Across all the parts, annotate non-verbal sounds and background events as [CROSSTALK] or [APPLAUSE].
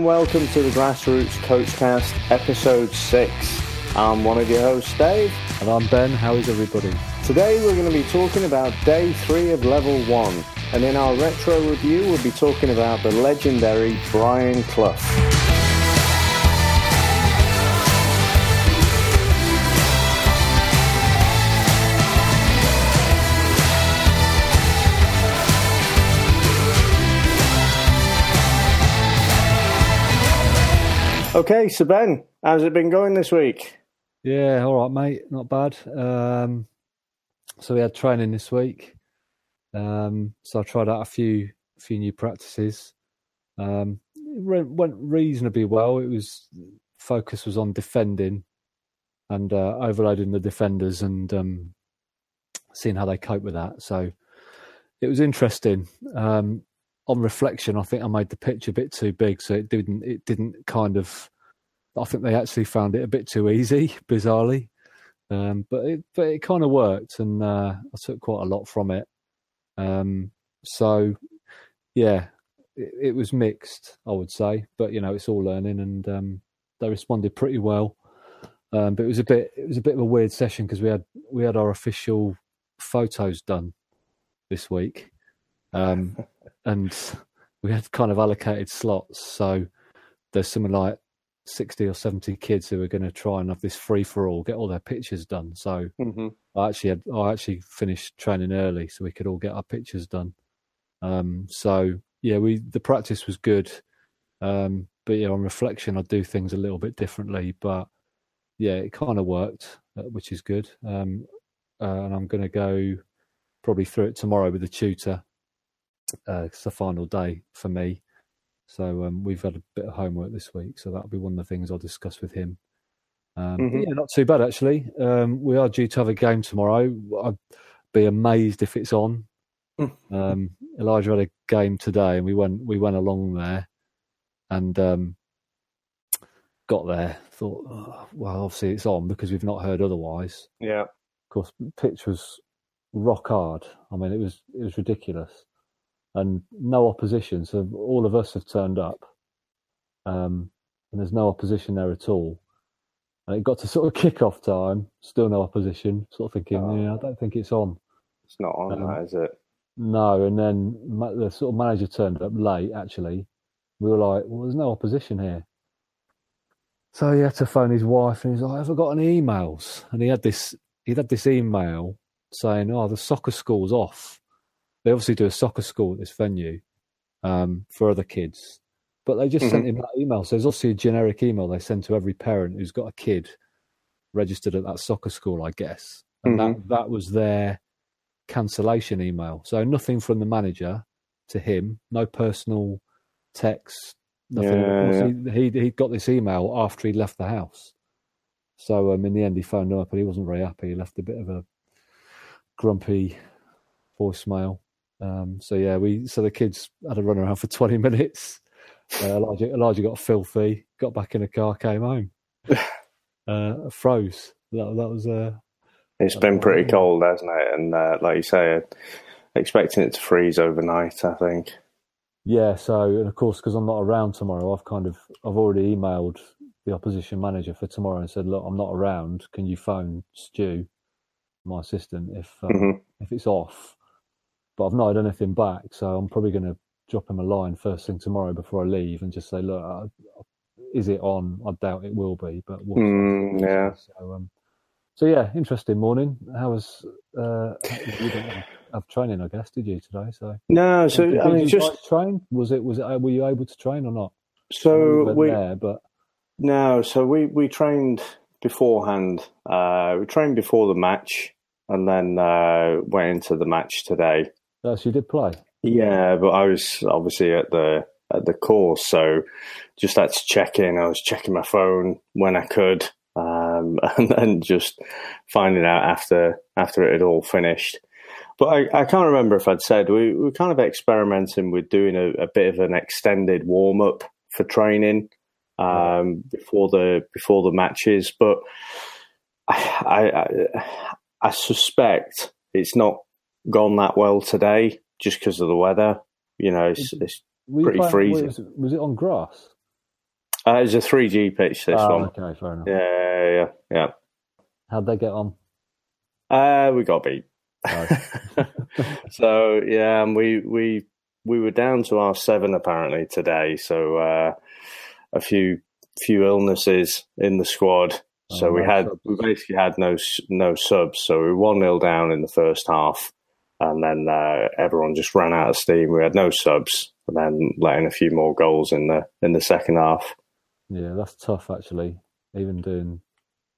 and welcome to the Grassroots Coachcast, episode 6. I'm one of your hosts, Dave. And I'm Ben. How is everybody? Today we're going to be talking about day 3 of level 1. And in our retro review, we'll be talking about the legendary Brian Clough. Okay, so Ben, how's it been going this week? Yeah, all right, mate. Not bad. Um, so we had training this week. Um, so I tried out a few few new practices. Um, it went reasonably well. It was focus was on defending and uh, overloading the defenders and um, seeing how they cope with that. So it was interesting. Um, on reflection, I think I made the pitch a bit too big, so it didn't it didn't kind of. I think they actually found it a bit too easy, [LAUGHS] bizarrely, um, but it but it kind of worked, and uh, I took quite a lot from it. Um, so, yeah, it, it, was mixed, I would say, but you know, it's all learning, and um, they responded pretty well. Um, but it was a bit it was a bit of a weird session because we had we had our official photos done this week. And we had kind of allocated slots. So there's something like 60 or 70 kids who are going to try and have this free for all, get all their pictures done. So mm-hmm. I actually had, I actually finished training early so we could all get our pictures done. Um, so yeah, we, the practice was good. Um, but yeah, on reflection, I do things a little bit differently, but yeah, it kind of worked, uh, which is good. Um, uh, and I'm going to go probably through it tomorrow with the tutor uh, it's the final day for me. So um, we've had a bit of homework this week, so that'll be one of the things I'll discuss with him. Um, mm-hmm. Yeah, not too bad actually. Um, we are due to have a game tomorrow. I'd be amazed if it's on. Mm. Um, Elijah had a game today, and we went we went along there, and um, got there. Thought, oh, well, obviously it's on because we've not heard otherwise. Yeah. Of course, pitch was rock hard. I mean, it was it was ridiculous and no opposition. So all of us have turned up, um, and there's no opposition there at all. And it got to sort of [LAUGHS] kick-off time, still no opposition. Sort of thinking, oh. yeah, I don't think it's on. It's not on, um, that, is it? No, and then the sort of manager turned up late. Actually, we were like, "Well, there's no opposition here." So he had to phone his wife, and he's like, I "Have I got any emails?" And he had this, he had this email saying, "Oh, the soccer school's off." They obviously do a soccer school at this venue um, for other kids, but they just mm-hmm. sent him that email. So there's obviously a generic email they send to every parent who's got a kid registered at that soccer school, I guess, and mm-hmm. that that was their cancellation email. So nothing from the manager to him, no personal text, nothing. Yeah, He he got this email after he left the house. So um, in the end, he phoned up, and he wasn't very happy. He left a bit of a grumpy voicemail. Um, so yeah, we so the kids had a run around for twenty minutes. Uh, Elijah, Elijah got filthy, got back in the car, came home, [SIGHS] uh, froze. That, that was. Uh, it's been pretty cold, hasn't it? And uh, like you say, expecting it to freeze overnight. I think. Yeah. So, and of course, because I'm not around tomorrow, I've kind of I've already emailed the opposition manager for tomorrow and said, look, I'm not around. Can you phone Stu, my assistant, if um, mm-hmm. if it's off? But I've not had anything back. So I'm probably going to drop him a line first thing tomorrow before I leave and just say, look, uh, is it on? I doubt it will be, but we'll mm, yeah. So, um, so yeah, interesting morning. How was uh, you didn't have training? I guess did you today? So no, so did, I mean, just train. Was it? Was it? Were you able to train or not? So we, there, but no. So we we trained beforehand. Uh, we trained before the match, and then uh, went into the match today. Oh, so you did play? Yeah, but I was obviously at the at the course, so just had to check in. I was checking my phone when I could, um, [LAUGHS] and then just finding out after after it had all finished. But I, I can't remember if I'd said we were kind of experimenting with doing a, a bit of an extended warm up for training um, before the before the matches. But I, I I suspect it's not gone that well today just because of the weather. You know, it's, it's pretty freezing. Was, was, it on grass? Uh, it's a 3G pitch, this Oh, one. okay, fair enough. Yeah, yeah, yeah. How'd they get on? Uh, we got beat. Nice. [LAUGHS] [LAUGHS] so yeah, and we we we were down to our seven apparently today. So uh, a few few illnesses in the squad. So Oh, we no had subs. we basically had no no subs. So we were one 0 down in the first half, and then uh, everyone just ran out of steam. We had no subs, and then letting a few more goals in the in the second half. Yeah, that's tough actually. Even doing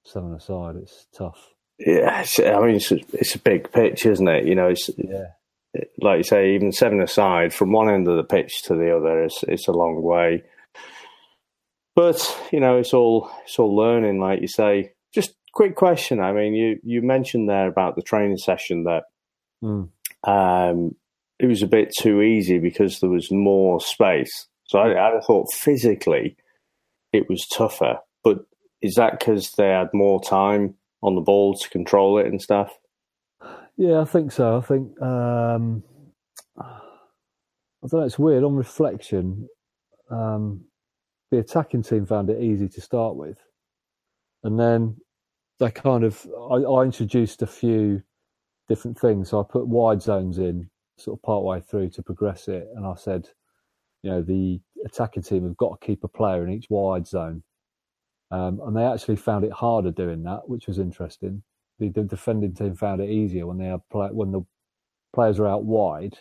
seven aside, it's tough. Yeah, it's, I mean it's a, it's a big pitch, isn't it? You know, it's Yeah. like you say, even seven aside from one end of the pitch to the other, it's it's a long way. But you know, it's all it's all learning, like you say. Just quick question. I mean, you you mentioned there about the training session that Mm. um, it was a bit too easy because there was more space. So I, I'd thought physically it was tougher. But is that because they had more time on the ball to control it and stuff? Yeah, I think so. I think um, I don't know. It's weird. On reflection, um, the attacking team found it easy to start with, and then they kind of. I, I introduced a few different things. So I put wide zones in, sort of part way through to progress it, and I said, you know, the attacking team have got to keep a player in each wide zone, um, and they actually found it harder doing that, which was interesting the, the defending team found it easier when they had play, when the players are out wide.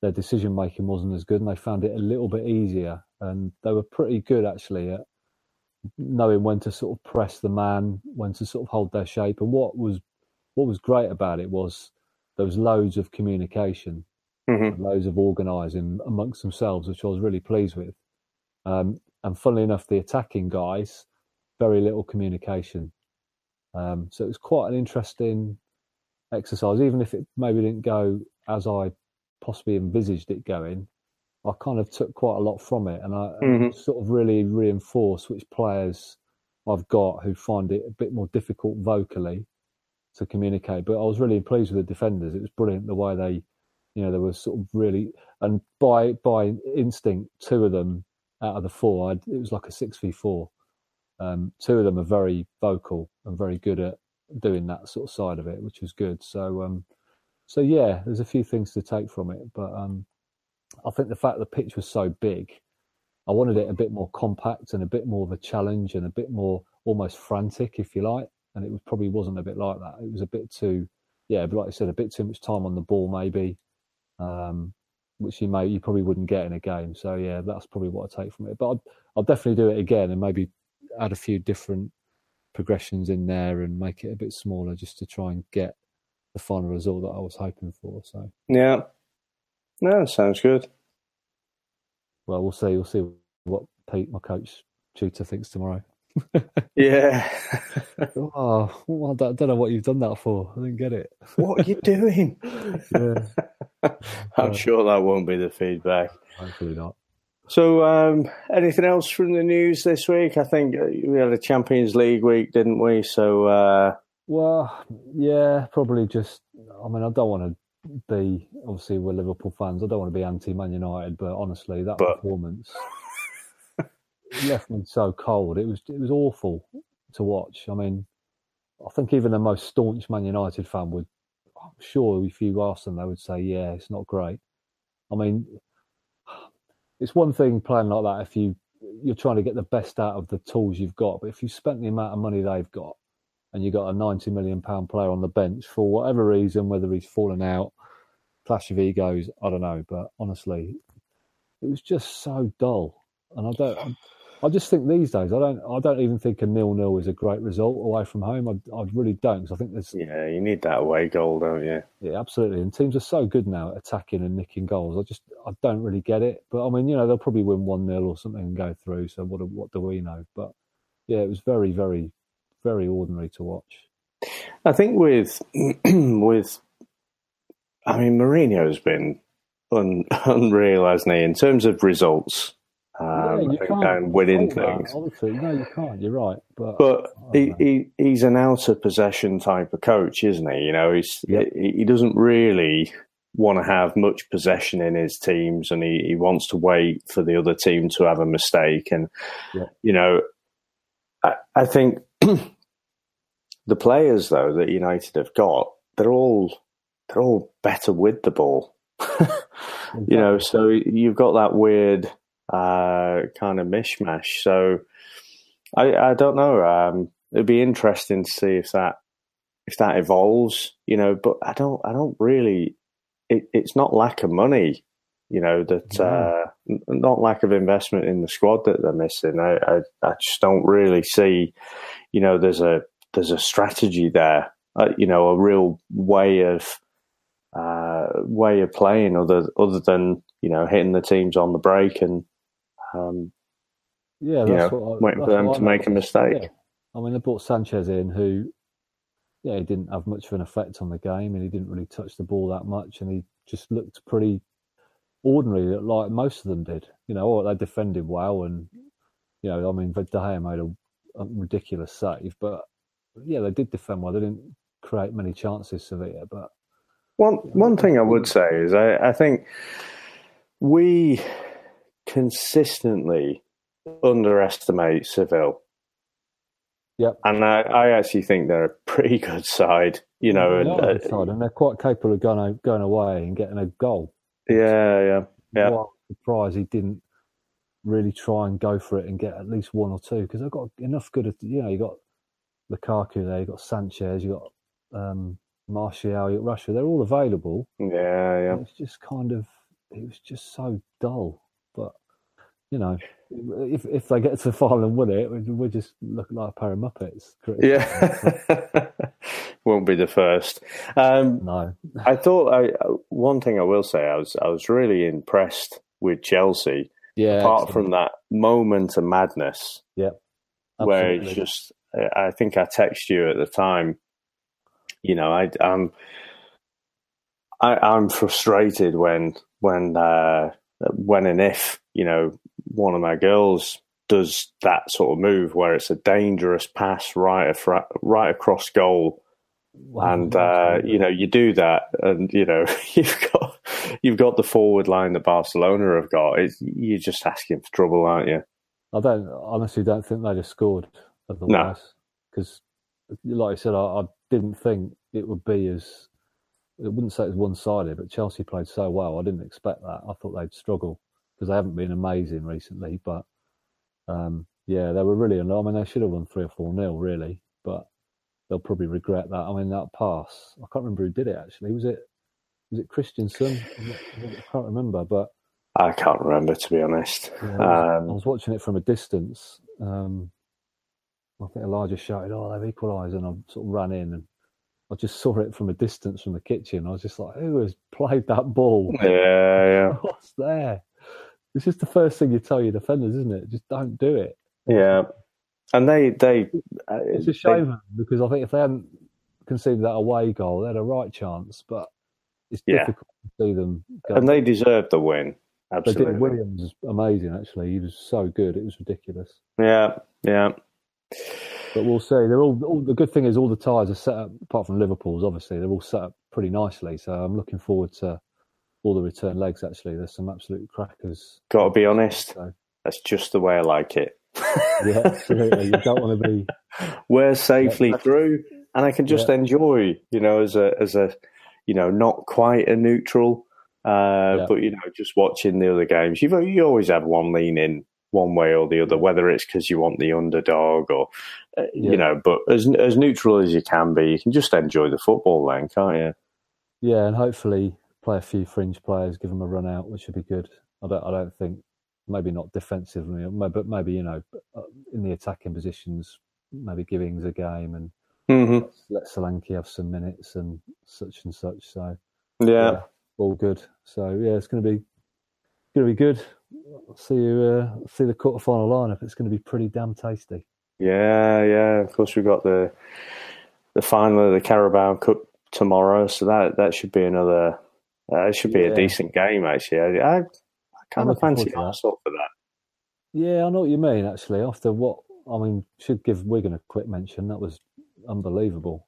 Their decision making wasn't as good, and they found it a little bit easier. And they were pretty good actually at knowing when to sort of press the man, when to sort of hold their shape. And what was what was great about it was there was loads of communication, Mhm. and loads of organising amongst themselves, which I was really pleased with. Um, and funnily enough, the attacking guys, very little communication. Um, so it was quite an interesting exercise, even if it maybe didn't go as I possibly envisaged it going. I kind of took quite a lot from it, and I Mhm. sort of really reinforced which players I've got who find it a bit more difficult vocally to communicate. But I was really pleased with the defenders. It was brilliant the way they, you know, they were sort of really and by by instinct, two of them out of the four, I'd, it was like a six v four. Um, two of them are very vocal and very good at doing that sort of side of it, which was good. So, um, so yeah, there's a few things to take from it, but um, I think the fact the pitch was so big, I wanted it a bit more compact and a bit more of a challenge and a bit more almost frantic, if you like. And it was, probably wasn't a bit like that. It was a bit too, yeah, but like I said, a bit too much time on the ball, maybe, um, which you may you probably wouldn't get in a game. So yeah, that's probably what I take from it. But I'd, I'll definitely do it again and maybe add a few different progressions in there and make it a bit smaller just to try and get the final result that I was hoping for. So Yeah. No, sounds good. well, we'll see. We'll see what Pete, my coach tutor, thinks tomorrow. Yeah. [LAUGHS] Oh, well, I don't, know what you've done that for. I didn't get it. what are you doing? [LAUGHS] yeah, [LAUGHS] I'm sure that won't be the feedback. hopefully not. So, um, anything else from the news this week? I think uh, we had a Champions League week, didn't we? So, uh, Well, yeah, probably just. I mean, I don't want to be. Obviously, we're Liverpool fans. I don't want to be anti-Man United, but honestly, that But- performance left me so cold. It was it was awful to watch. I mean, I think even the most staunch Man United fan would. I'm sure if you asked them, they would say, "Yeah, it's not great." I mean, it's one thing playing like that if you you're trying to get the best out of the tools you've got, but if you spent the amount of money they've got and you got a 90 million pound player on the bench for whatever reason, whether he's fallen out, clash of egos, I don't know. But honestly, it was just so dull, and I don't. I just think these days, I don't. I don't even think a nil-nil is a great result away from home. I, I really don't. 'cause I think there's yeah, you need that away goal, don't you? yeah, absolutely. And teams are so good now at attacking and nicking goals. I just I don't really get it. But I mean, you know, they'll probably win one 0 or something and go through. So what do- what do we know? But yeah, it was very very very ordinary to watch. I think with [CLEARS THROAT] with, I mean, Mourinho's been un, [LAUGHS] unreal, hasn't he? In terms of results, um, and, can't and winning fault that, things. Obviously, no, you can't. You're right. But, But he, he, he's an out of possession type of coach, isn't he? You know, he's Yep. he, he doesn't really want to have much possession in his teams, and he, he wants to wait for the other team to have a mistake. And Yeah. you know, I, I think [CLEARS THROAT] the players though that United have got, they're all they're all better with the ball. [LAUGHS] you know, so you've got that weird uh, kind of mishmash. So I, I don't know. Um, it'd be interesting to see if that if that evolves. You know, but I don't. I don't really. It, it's not lack of money. You know that uh, not lack of investment in the squad that they're missing. I, I I just don't really see. You know, there's a there's a strategy there. Uh, you know, a real way of uh, way of playing other other than you know hitting the teams on the break and um, yeah, you know, what I, waiting for them to I make a mistake. Yeah. I mean, they brought Sanchez in, who, yeah, he didn't have much of an effect on the game, and he didn't really touch the ball that much, and he just looked pretty ordinary, like most of them did. You know, or they defended well, and you know, I mean, De Gea made a, a ridiculous save, but yeah, they did defend well. They didn't create many chances, Sevilla, but One one thing I would say is I, I think we consistently underestimate Seville. Yep. And I, I actually think they're a pretty [LAUGHS] good side, you know. And, uh, side, and they're quite capable of going going away and getting a goal. yeah, yeah, Yeah. Surprised he didn't really try and go for it and get at least one or two because they've got enough good. You know, you got Lukaku there, you got Sanchez, you got um, Martial, you got Russia. They're all available. yeah, yeah. It's just kind of it was just so dull. But you know, if if they get to the final and win it, we just look like a pair of muppets. Yeah, [LAUGHS] won't be the first. Um, No. I thought I one thing I will say I was I was really impressed with Chelsea. Yeah. apart excellent. from that moment of madness Yep. where it's just I I think I texted you at the time. You know, I, I'm I, I'm frustrated when when uh, when and if you know one of my girls does that sort of move where it's a dangerous pass right afra- right across goal Well, and uh, you know you do that and you know [LAUGHS] you've got you've got the forward line that Barcelona have got it's, you're just asking for trouble aren't you I don't honestly don't think they'd have scored otherwise. Because, like I said, I, I didn't think it would be as. I wouldn't say it was one sided, but Chelsea played so well. I didn't expect that. I thought they'd struggle because they haven't been amazing recently. But um, yeah, they were really. I mean, they should have won three or four nil, really. But they'll probably regret that. I mean, that pass. I can't remember who did it actually. Was it? Was it Christensen? I can't remember, but I can't remember to be honest yeah, I, was, I um, was watching it from a distance. Um, I think Elijah shouted, "Oh, they've equalised," and I sort of ran in and I just saw it from a distance from the kitchen. I was just like, "Who has played that ball? [LAUGHS] yeah yeah [LAUGHS] What's there?" This is the first thing you tell your defenders, isn't it? Just don't do it. yeah and they they uh, It's a they- shame because I think if they hadn't conceded that away goal, they had a right chance. But it's Yeah. difficult to see them. Go. and they deserve the win They absolutely did. Willian is amazing. Actually, he was so good. It was ridiculous. yeah yeah But we'll see. They're all, all. The good thing is all the ties are set up. Apart from Liverpool's, obviously, they're all set up pretty nicely. So I'm looking forward to all the return legs. Actually, there's some absolute crackers. got to be honest So that's just the way I like it yeah, absolutely. You don't want to be. [LAUGHS] we're safely Yeah. through, and I can just Yeah. enjoy, you know, as a as a, you know, not quite a neutral, uh, Yeah. but you know, just watching the other games. You you always have one leaning one way or the other, whether it's because you want the underdog or, uh, Yeah. you know, but as as neutral as you can be, you can just enjoy the football, then, can't you? Yeah, and hopefully play a few fringe players, give them a run out, which would be good. I don't. I don't think maybe not defensively, but maybe you know uh, in the attacking positions, maybe give Ings a game and hmm let Solanke have some minutes and such and such. So Yeah. all good. So yeah, it's going to be going to be good. See you. Uh, see the quarter final lineup. It's going to be pretty damn tasty. Yeah, yeah. Of course, we've got the the final of the Carabao Cup tomorrow, so that that should be another. Uh, it should be Yeah. a decent game, actually. I, I, kind I'm of fancy. Arsenal for that. Yeah, I know what you mean. Actually, after what I mean, should give Wigan a quick mention. That was unbelievable.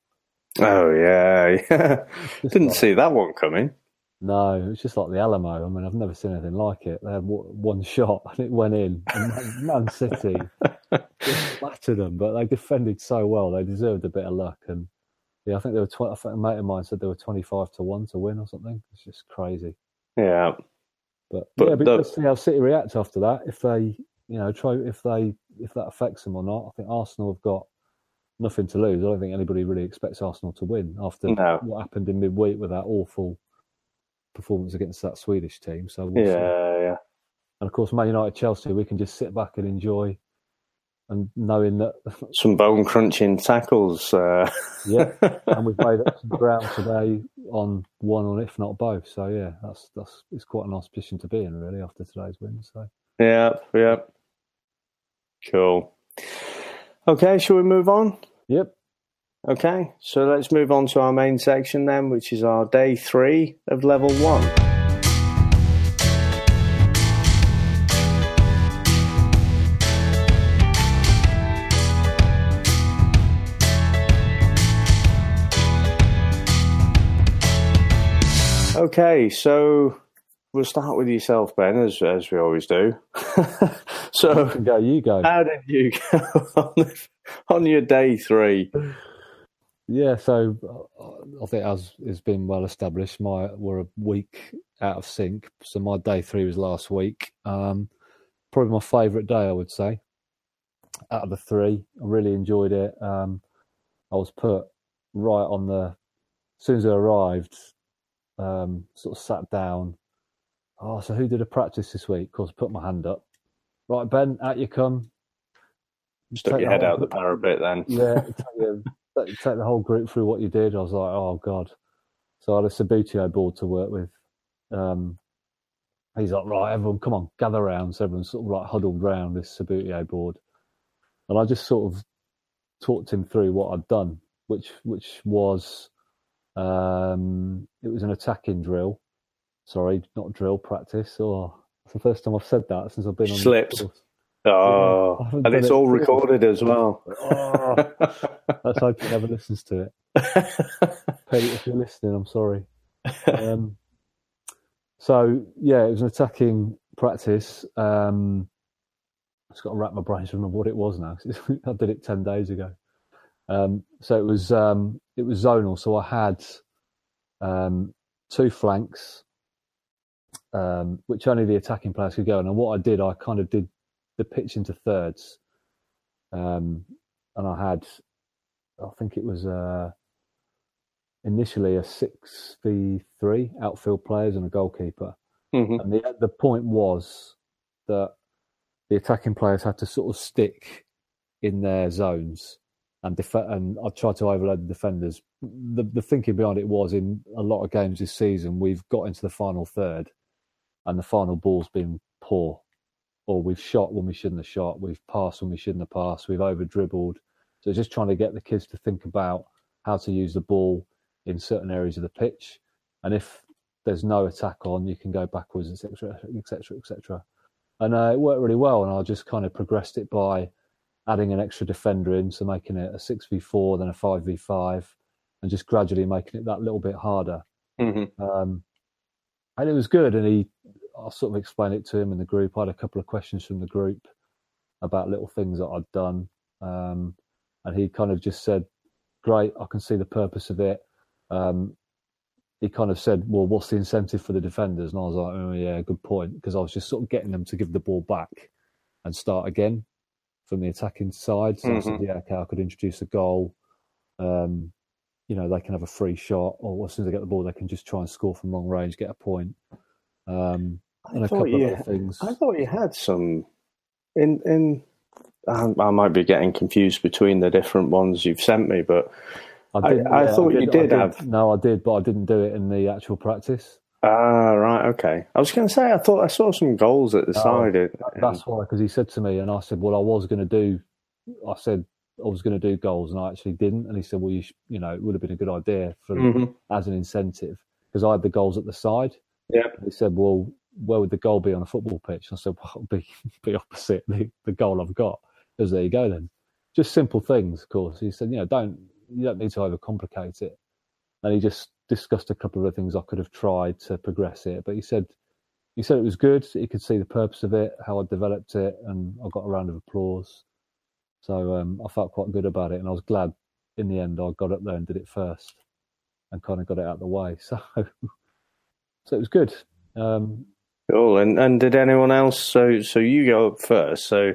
Oh yeah, [LAUGHS] yeah. Didn't like- see that one coming. No, it was just like the Alamo. I mean, I've never seen anything like it. They had one shot and it went in. And Man [LAUGHS] City just flattered them, but they defended so well. They deserved a bit of luck. And yeah, I think they were. 20, I think a mate of mine said they were twenty-five to one to win or something. It's just crazy. Yeah, but, but yeah, but see how City react after that. If they, you know, try if they if that affects them or not. I think Arsenal have got nothing to lose. I don't think anybody really expects Arsenal to win after no. what happened in midweek with that awful performance against that Swedish team. So we'll yeah, yeah. And of course, Man United, Chelsea, we can just sit back and enjoy, and knowing that [LAUGHS] some bone crunching tackles. Uh... yeah, [LAUGHS] and we've made up some ground today on one or if not both. So yeah, that's that's it's quite a nice position to be in really after today's win. So yeah, yeah, cool. Okay, shall we move on? Yep. Okay, so let's move on to our main section then, which is our day three of level one. Okay, so we'll start with yourself, Ben, as as we always do. [LAUGHS] so, go, you go. How did you [LAUGHS] go on, on your day three? Yeah, so uh, I think as it's been well established, my we're a week out of sync. So my day three was last week. Um, probably my favourite day, I would say, out of the three. I really enjoyed it. Um, I was put right on the as soon as I arrived, um, sort of sat down. Oh, so who did a practice this week? Of course, put my hand up. Right, Ben, out you come. Stuck your head out the parapet then. Yeah, [LAUGHS] take the whole group through what you did. I was like, oh god. So I had a Subbuteo board to work with. Um, he's like, right, everyone, come on, gather around. So everyone's sort of like huddled around this Subbuteo board, and I just sort of talked him through what I'd done, which which was um, it was an attacking drill. Sorry, not drill practice. Or oh, it's the first time I've said that since I've been on. Slipped. Oh, and it's it all recorded as well. Oh, [LAUGHS] let's hope he never listens to it. [LAUGHS] Pete, if you're listening, I'm sorry. Um, so yeah, it was an attacking practice. Um, I've just got to wrap my brains to remember what it was now. [LAUGHS] I did it ten days ago. Um, so it was um, it was zonal. So I had um, two flanks, um, which only the attacking players could go. And what I did, I kind of did the pitch into thirds, um, and I had, I think it was uh, initially a six v three outfield players and a goalkeeper, mm-hmm. and the the point was that the attacking players had to sort of stick in their zones and def- and I tried to overload the defenders. The the thinking behind it was in a lot of games this season we've got into the final third, and the final ball's been poor or we've shot when we shouldn't have shot, we've passed when we shouldn't have passed, we've over dribbled. So just trying to get the kids to think about how to use the ball in certain areas of the pitch, and if there's no attack on, you can go backwards, etc., etc., etc. And uh, it worked really well, and I just kind of progressed it by adding an extra defender in, so making it a six v four, then a five v five, and just gradually making it that little bit harder. Mm-hmm. Um, and it was good, and he I sort of explained it to him in the group. I had a couple of questions from the group about little things that I'd done, um, and he kind of just said, "Great, I can see the purpose of it." Um, he kind of said, "Well, what's the incentive for the defenders?" And I was like, "Oh yeah, good point," because I was just sort of getting them to give the ball back and start again from the attacking side. So mm-hmm. I said, mm-hmm. "Yeah, okay, I could introduce a goal." Um, you know, they can have a free shot, or as soon as they get the ball, they can just try and score from long range, get a point. Um, and a couple you, of things. I thought you had some in in. I might be getting confused between the different ones you've sent me, but I, I, yeah, thought I did, you did, did, have. No, I did, but I didn't do it in the actual practice. Ah, right, okay. I was going to say I thought I saw some goals at the no, side. That, that's why, because he said to me, and I said, "Well, I was going to do." I said I was going to do goals, and I actually didn't. And he said, "Well, you, sh- you know, it would have been a good idea for mm-hmm. as an incentive because I had the goals at the side." Yeah. He said, "Well, where would the goal be on a football pitch? I said, well, [LAUGHS] be be opposite the, the goal I've got. Because there you go then. Just simple things, of course. He said, you know, don't you don't need to overcomplicate it. And he just discussed a couple of things I could have tried to progress it, but he said he said it was good. He could see the purpose of it, how I developed it, and I got a round of applause. So um, I felt quite good about it, and I was glad in the end I got up there and did it first, and kind of got it out of the way. [LAUGHS] So, so it was good. Um, cool. And and did anyone else? So so you go up first. So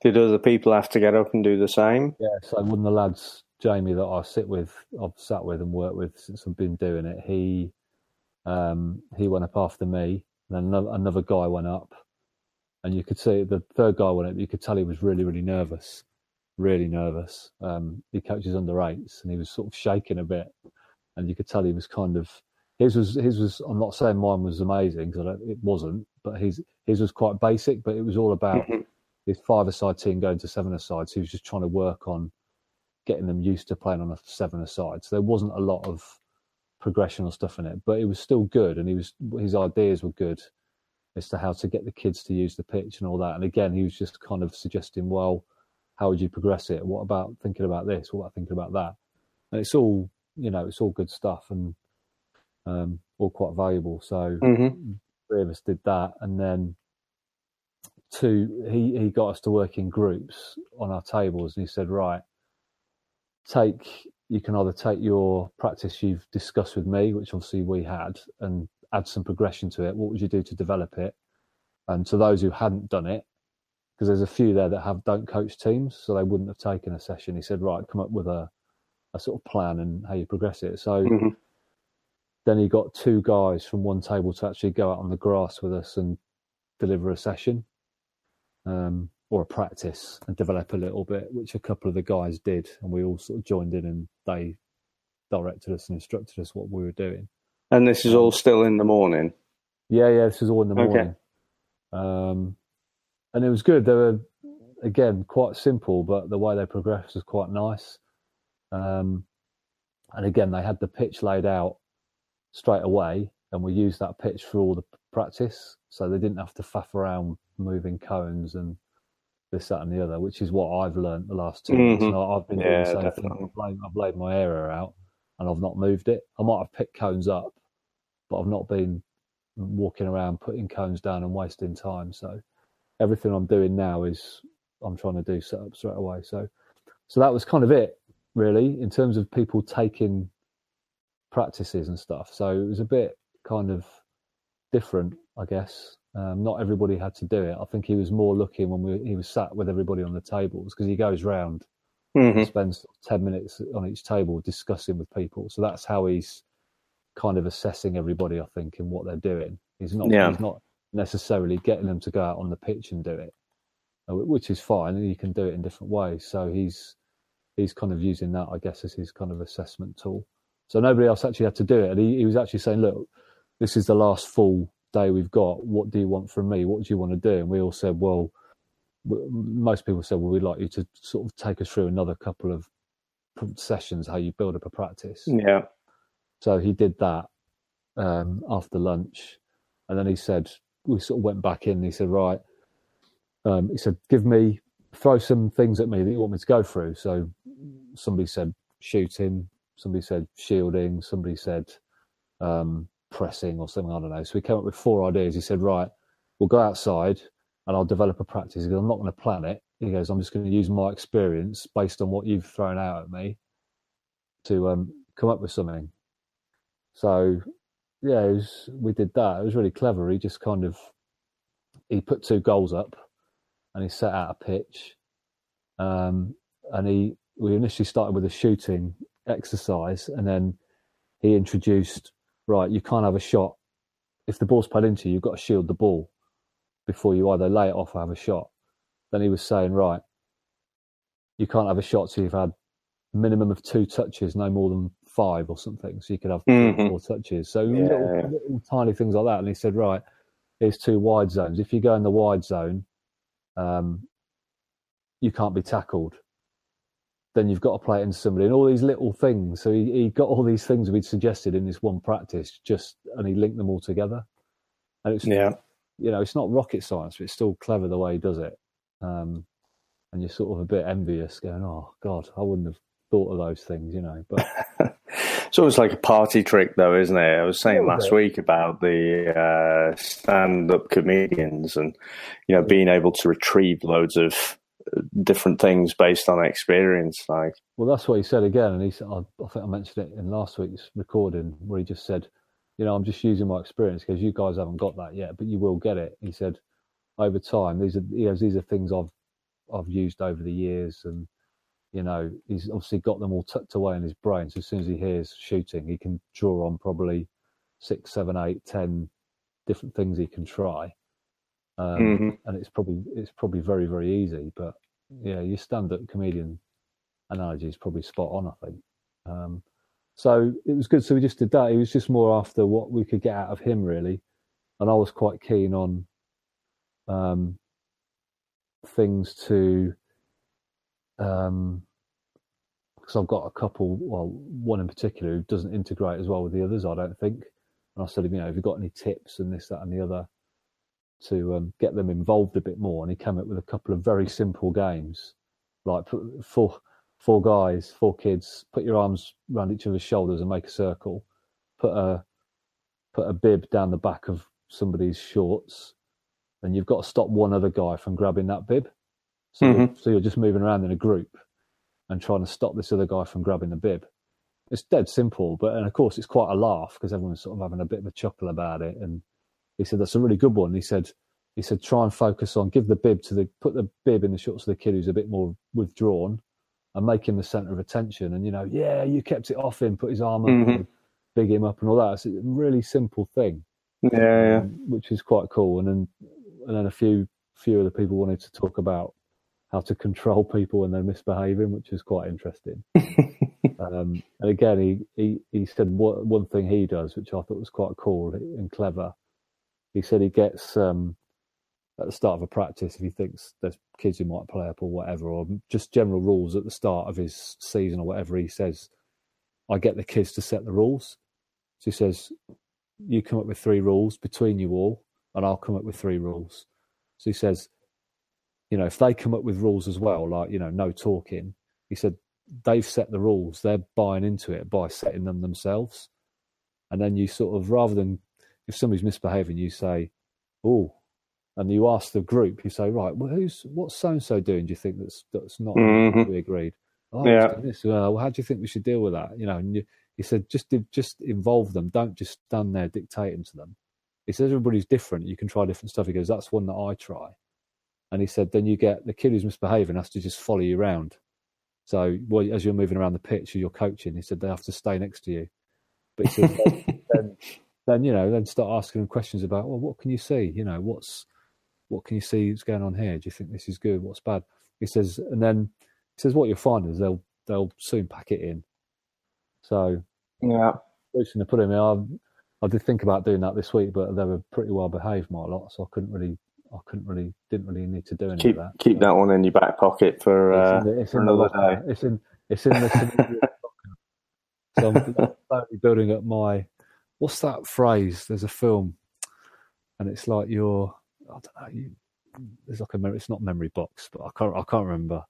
did other people have to get up and do the same? Yeah. So one of the lads, Jamie, that I sit with, I've sat with and worked with since I've been doing it. He um, he went up after me, and another, another guy went up, and you could see the third guy went up. You could tell he was really, really nervous, really nervous. Um, he coaches under eights, and he was sort of shaking a bit, and you could tell he was kind of his was his was. I'm not saying mine was amazing because it wasn't, but his his was quite basic. But it was all about mm-hmm. His five-a-side team going to seven-a-side. So he was just trying to work on getting them used to playing on a seven-a-side. So there wasn't a lot of progression or stuff in it, but it was still good, and he was his ideas were good as to how to get the kids to use the pitch and all that. And again, he was just kind of suggesting, well, how would you progress it? What about thinking about this? What about thinking about that? And it's all you know, it's all good stuff and um, all quite valuable. So mm-hmm. three of us did that, and then two, he he got us to work in groups on our tables, and he said, right, take you can either take your practice you've discussed with me, which obviously we had, and add some progression to it. What would you do to develop it? And to those who hadn't done it, because there's a few there that have don't coach teams, so they wouldn't have taken a session. He said, right, come up with a, a sort of plan and how you progress it. So mm-hmm. then he got two guys from one table to actually go out on the grass with us and deliver a session. Um, or a practice and develop a little bit, which a couple of the guys did, and we all sort of joined in and they directed us and instructed us what we were doing. And this is all still in the morning. Yeah, yeah, this is all in the morning. Okay. Um, and it was good. They were again quite simple, but the way they progressed was quite nice. Um, and again, they had the pitch laid out straight away, and we used that pitch for all the practice, so they didn't have to faff around moving cones and this, that, and the other, which is what I've learned the last 2 mm-hmm. months. I've been yeah, doing the same thing. I've laid, I've laid my area out and I've not moved it. I might have picked cones up, but I've not been walking around putting cones down and wasting time. So everything I'm doing now is I'm trying to do setup straight away. So so that was kind of it, really, in terms of people taking practices and stuff. So it was a bit kind of different, I guess. Um, not everybody had to do it. I think he was more looking when we, he was sat with everybody on the tables because he goes round mm-hmm. spends 10 minutes on each table discussing with people. So that's how he's kind of assessing everybody, I think, and what they're doing. He's not, yeah. he's not necessarily getting them to go out on the pitch and do it, uh, which is fine. And you can do it in different ways. So he's, he's kind of using that, I guess, as his kind of assessment tool. So nobody else actually had to do it. And he, he was actually saying, look, this is the last full day we've got. What do you want from me? What do you want to do? And we all said, well, most people said, well, we'd like you to sort of take us through another couple of sessions, how you build up a practice. Yeah. So he did that um, after lunch. And then he said, we sort of went back in and he said, right, um, he said, give me, throw some things at me that you want me to go through. So somebody said shooting, somebody said shielding, somebody said um, pressing or something, I don't know. So we came up with four ideas. He said, right, we'll go outside and I'll develop a practice. He goes, I'm not going to plan it. He goes, I'm just going to use my experience based on what you've thrown out at me to um, come up with something. So, yeah, was, we did that. It was really clever. He just kind of he put two goals up and he set out a pitch. Um, and he we initially started with a shooting exercise, and then he introduced right. You can't have a shot if the ball's played into you. You've got to shield the ball before you either lay it off or have a shot. Then he was saying, right, you can't have a shot till you've had minimum of two touches, no more than five or something. So you could have mm-hmm. four touches. So yeah. little, little, tiny things like that. And he said, right, here's two wide zones. If you go in the wide zone, um, you can't be tackled. Then you've got to play it into somebody, and all these little things. So he, he got all these things we'd suggested in this one practice, just and he linked them all together. And it's yeah you know, it's not rocket science, but it's still clever the way he does it. Um, and you're sort of a bit envious, going, "Oh God, I wouldn't have thought of those things," you know. But [LAUGHS] It's almost like a party trick, though, isn't it? I was saying last week about the uh, stand-up comedians, and you know, being able to retrieve loads of different things based on experience. Like, well, that's what he said again, and he said, I, I think I mentioned it in last week's recording, where he just said, you know, I'm just using my experience because you guys haven't got that yet, but you will get it. He said, over time, these are he goes, these are things I've I've used over the years, and you know, he's obviously got them all tucked away in his brain. So as soon as he hears shooting, he can draw on probably six, seven, eight, ten different things he can try. Um, mm-hmm. And it's probably it's probably very very easy, but yeah, your stand-up comedian analogy is probably spot on. I think. Um, so it was good. So we just did that. It was just more after what we could get out of him, really. And I was quite keen on um, things to um, because I've got a couple, well, one in particular who doesn't integrate as well with the others, I don't think. And I said, you know, have you got any tips and this, that, and the other to um, get them involved a bit more? And he came up with a couple of very simple games, like four, four guys, four kids, put your arms around each other's shoulders and make a circle, put a put a bib down the back of somebody's shorts, and you've got to stop one other guy from grabbing that bib. So, mm-hmm. so you're just moving around in a group and trying to stop this other guy from grabbing the bib. It's dead simple, but and of course it's quite a laugh because everyone's sort of having a bit of a chuckle about it. And he said that's a really good one. He said he said try and focus on give the bib to the put the bib in the shorts of the kid who's a bit more withdrawn and make him the center of attention. And you know, yeah, you kept it off him, put his arm up, mm-hmm. big him up, and all that. It's a really simple thing. Yeah, yeah. Um, which is quite cool. And then and then a few few of the people wanted to talk about how to control people when they're misbehaving, which is quite interesting. [LAUGHS] um, and again, he, he, he said what, one thing he does, which I thought was quite cool and clever. He said he gets um, at the start of a practice if he thinks there's kids who might play up or whatever, or just general rules at the start of his season or whatever. He says, "I get the kids to set the rules." So he says, "You come up with three rules between you all, and I'll come up with three rules." So he says, you know, if they come up with rules as well, like, you know, no talking, he said, they've set the rules. They're buying into it by setting them themselves. And then you sort of, rather than if somebody's misbehaving, you say, oh, and you ask the group, you say, right, well, who's, what's so and so doing? Do you think that's, that's not mm-hmm. we agreed? Oh, yeah. This. Well, how do you think we should deal with that? You know, and you, he said, just, just involve them. Don't just stand there dictating to them. He says, everybody's different. You can try different stuff. He goes, that's one that I try. And he said, then you get the kid who's misbehaving has to just follow you around. So well, as you're moving around the pitch or you're coaching, he said they have to stay next to you. But he said, [LAUGHS] then, then, you know, then start asking them questions about, well, what can you see? You know, what's what can you see is going on here? Do you think this is good? What's bad? He says, and then he says, what you'll find is they'll they'll soon pack it in. So yeah, to put him in. I, I did think about doing that this week, but they were pretty well behaved, my lot, so I couldn't really I couldn't really didn't really need to do any keep, of that. Keep that one in your back pocket for, uh, the, for another day. It's in it's in the [LAUGHS] so I'm slowly building up my what's that phrase? There's a film, and it's like your I don't know. You, there's like a it's not memory box, but I can't I can't remember.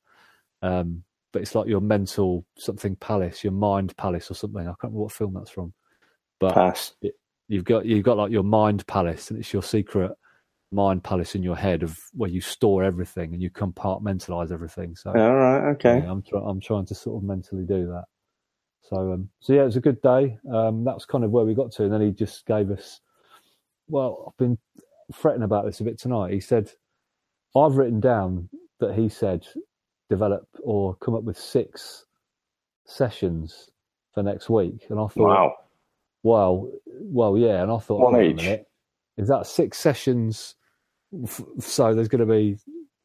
Um, but it's like your mental something palace, your mind palace or something. I can't remember what film that's from. But Pass. It, you've got you've got like your mind palace, and it's your secret mind palace in your head of where you store everything and you compartmentalize everything. So, all right, okay. Yeah, I'm trying. I'm trying to sort of mentally do that. So, um, so yeah, it was a good day. Um, that was kind of where we got to, and then he just gave us. Well, I've been fretting about this a bit tonight. He said, "I've written down that he said develop or come up with six sessions for next week," and I thought, "Wow." Well, well, yeah, and I thought, one each. Is that six sessions so there's going to be,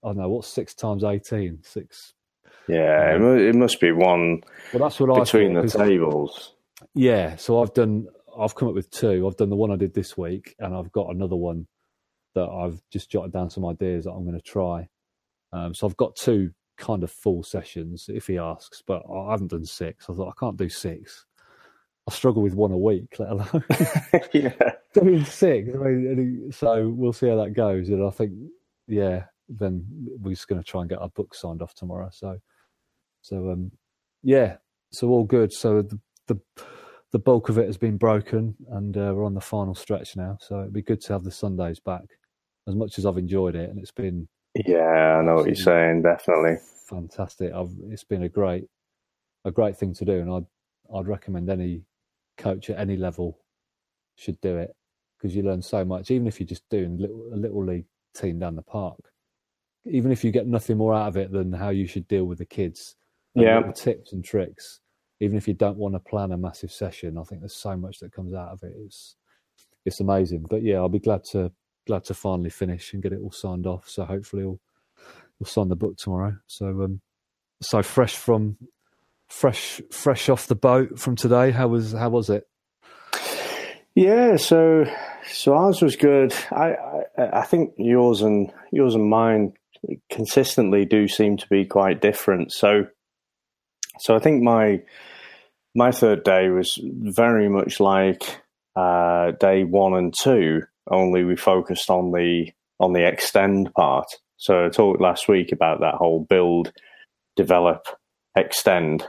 I don't know, what's six times 18? Six. Yeah, um, it must be one well, that's what between I thought, the tables. Yeah, so I've done, I've come up with two. I've done the one I did this week, and I've got another one that I've just jotted down some ideas that I'm going to try. Um, so I've got two kind of full sessions if he asks, but I haven't done six. I thought I can't do six. I struggle with one a week, let alone yeah. [LAUGHS] [LAUGHS] doing six. I mean, so we'll see how that goes. And I think, yeah, then we're just going to try and get our book signed off tomorrow. So, so um, yeah, so all good. So the the, the bulk of it has been broken, and uh, we're on the final stretch now. So it'd be good to have the Sundays back. As much as I've enjoyed it, and it's been yeah, I know what you're saying. Definitely fantastic. I've, it's been a great a great thing to do, and I'd I'd recommend any coach at any level should do it because you learn so much. Even if you're just doing little, a little league team down the park, even if you get nothing more out of it than how you should deal with the kids, yeah, tips and tricks even if you don't want to plan a massive session, I think there's so much that comes out of it. It's it's amazing. But yeah, I'll be glad to glad to finally finish and get it all signed off. So hopefully we'll we'll sign the book tomorrow. So um so fresh from fresh fresh off the boat from today. How was how was it? Yeah, so so ours was good. I, I I think yours and yours and mine consistently do seem to be quite different. So so I think my my third day was very much like uh, day one and two, only we focused on the on the extend part. So I talked last week about that whole build, develop, extend,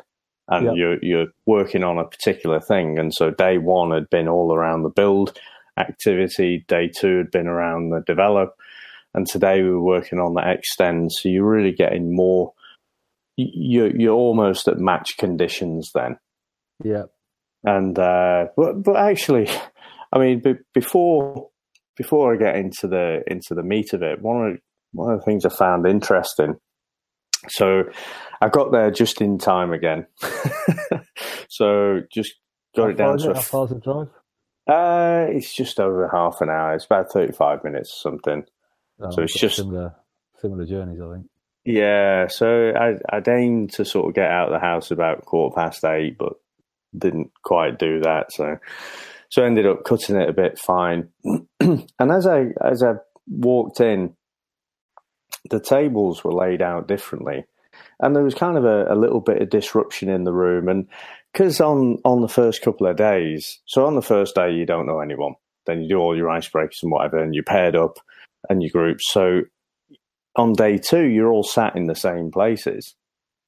and yep. you're you're working on a particular thing. And so day one had been all around the build activity. Day two had been around the develop, and today we were working on the extend. So you're really getting more. You're you're almost at match conditions then. Yeah. And uh, but but actually, [LAUGHS] I mean, b- before before I get into the into the meat of it, one of one of the things I found interesting. So I got there just in time again. [LAUGHS] so just got how it down to a, how far the drive? Uh, it's just over half an hour. It's about thirty-five minutes or something. Oh, so it's just similar similar journeys, I think. Yeah, so I I'd aimed to sort of get out of the house about quarter past eight, but didn't quite do that. So, so ended up cutting it a bit fine. [CLEARS THROAT] and as I as I walked in, the tables were laid out differently, and there was kind of a, a little bit of disruption in the room. And because on on the first couple of days, so on the first day you don't know anyone, then you do all your icebreakers and whatever, and you're paired up and your groups. So on day two, you're all sat in the same places.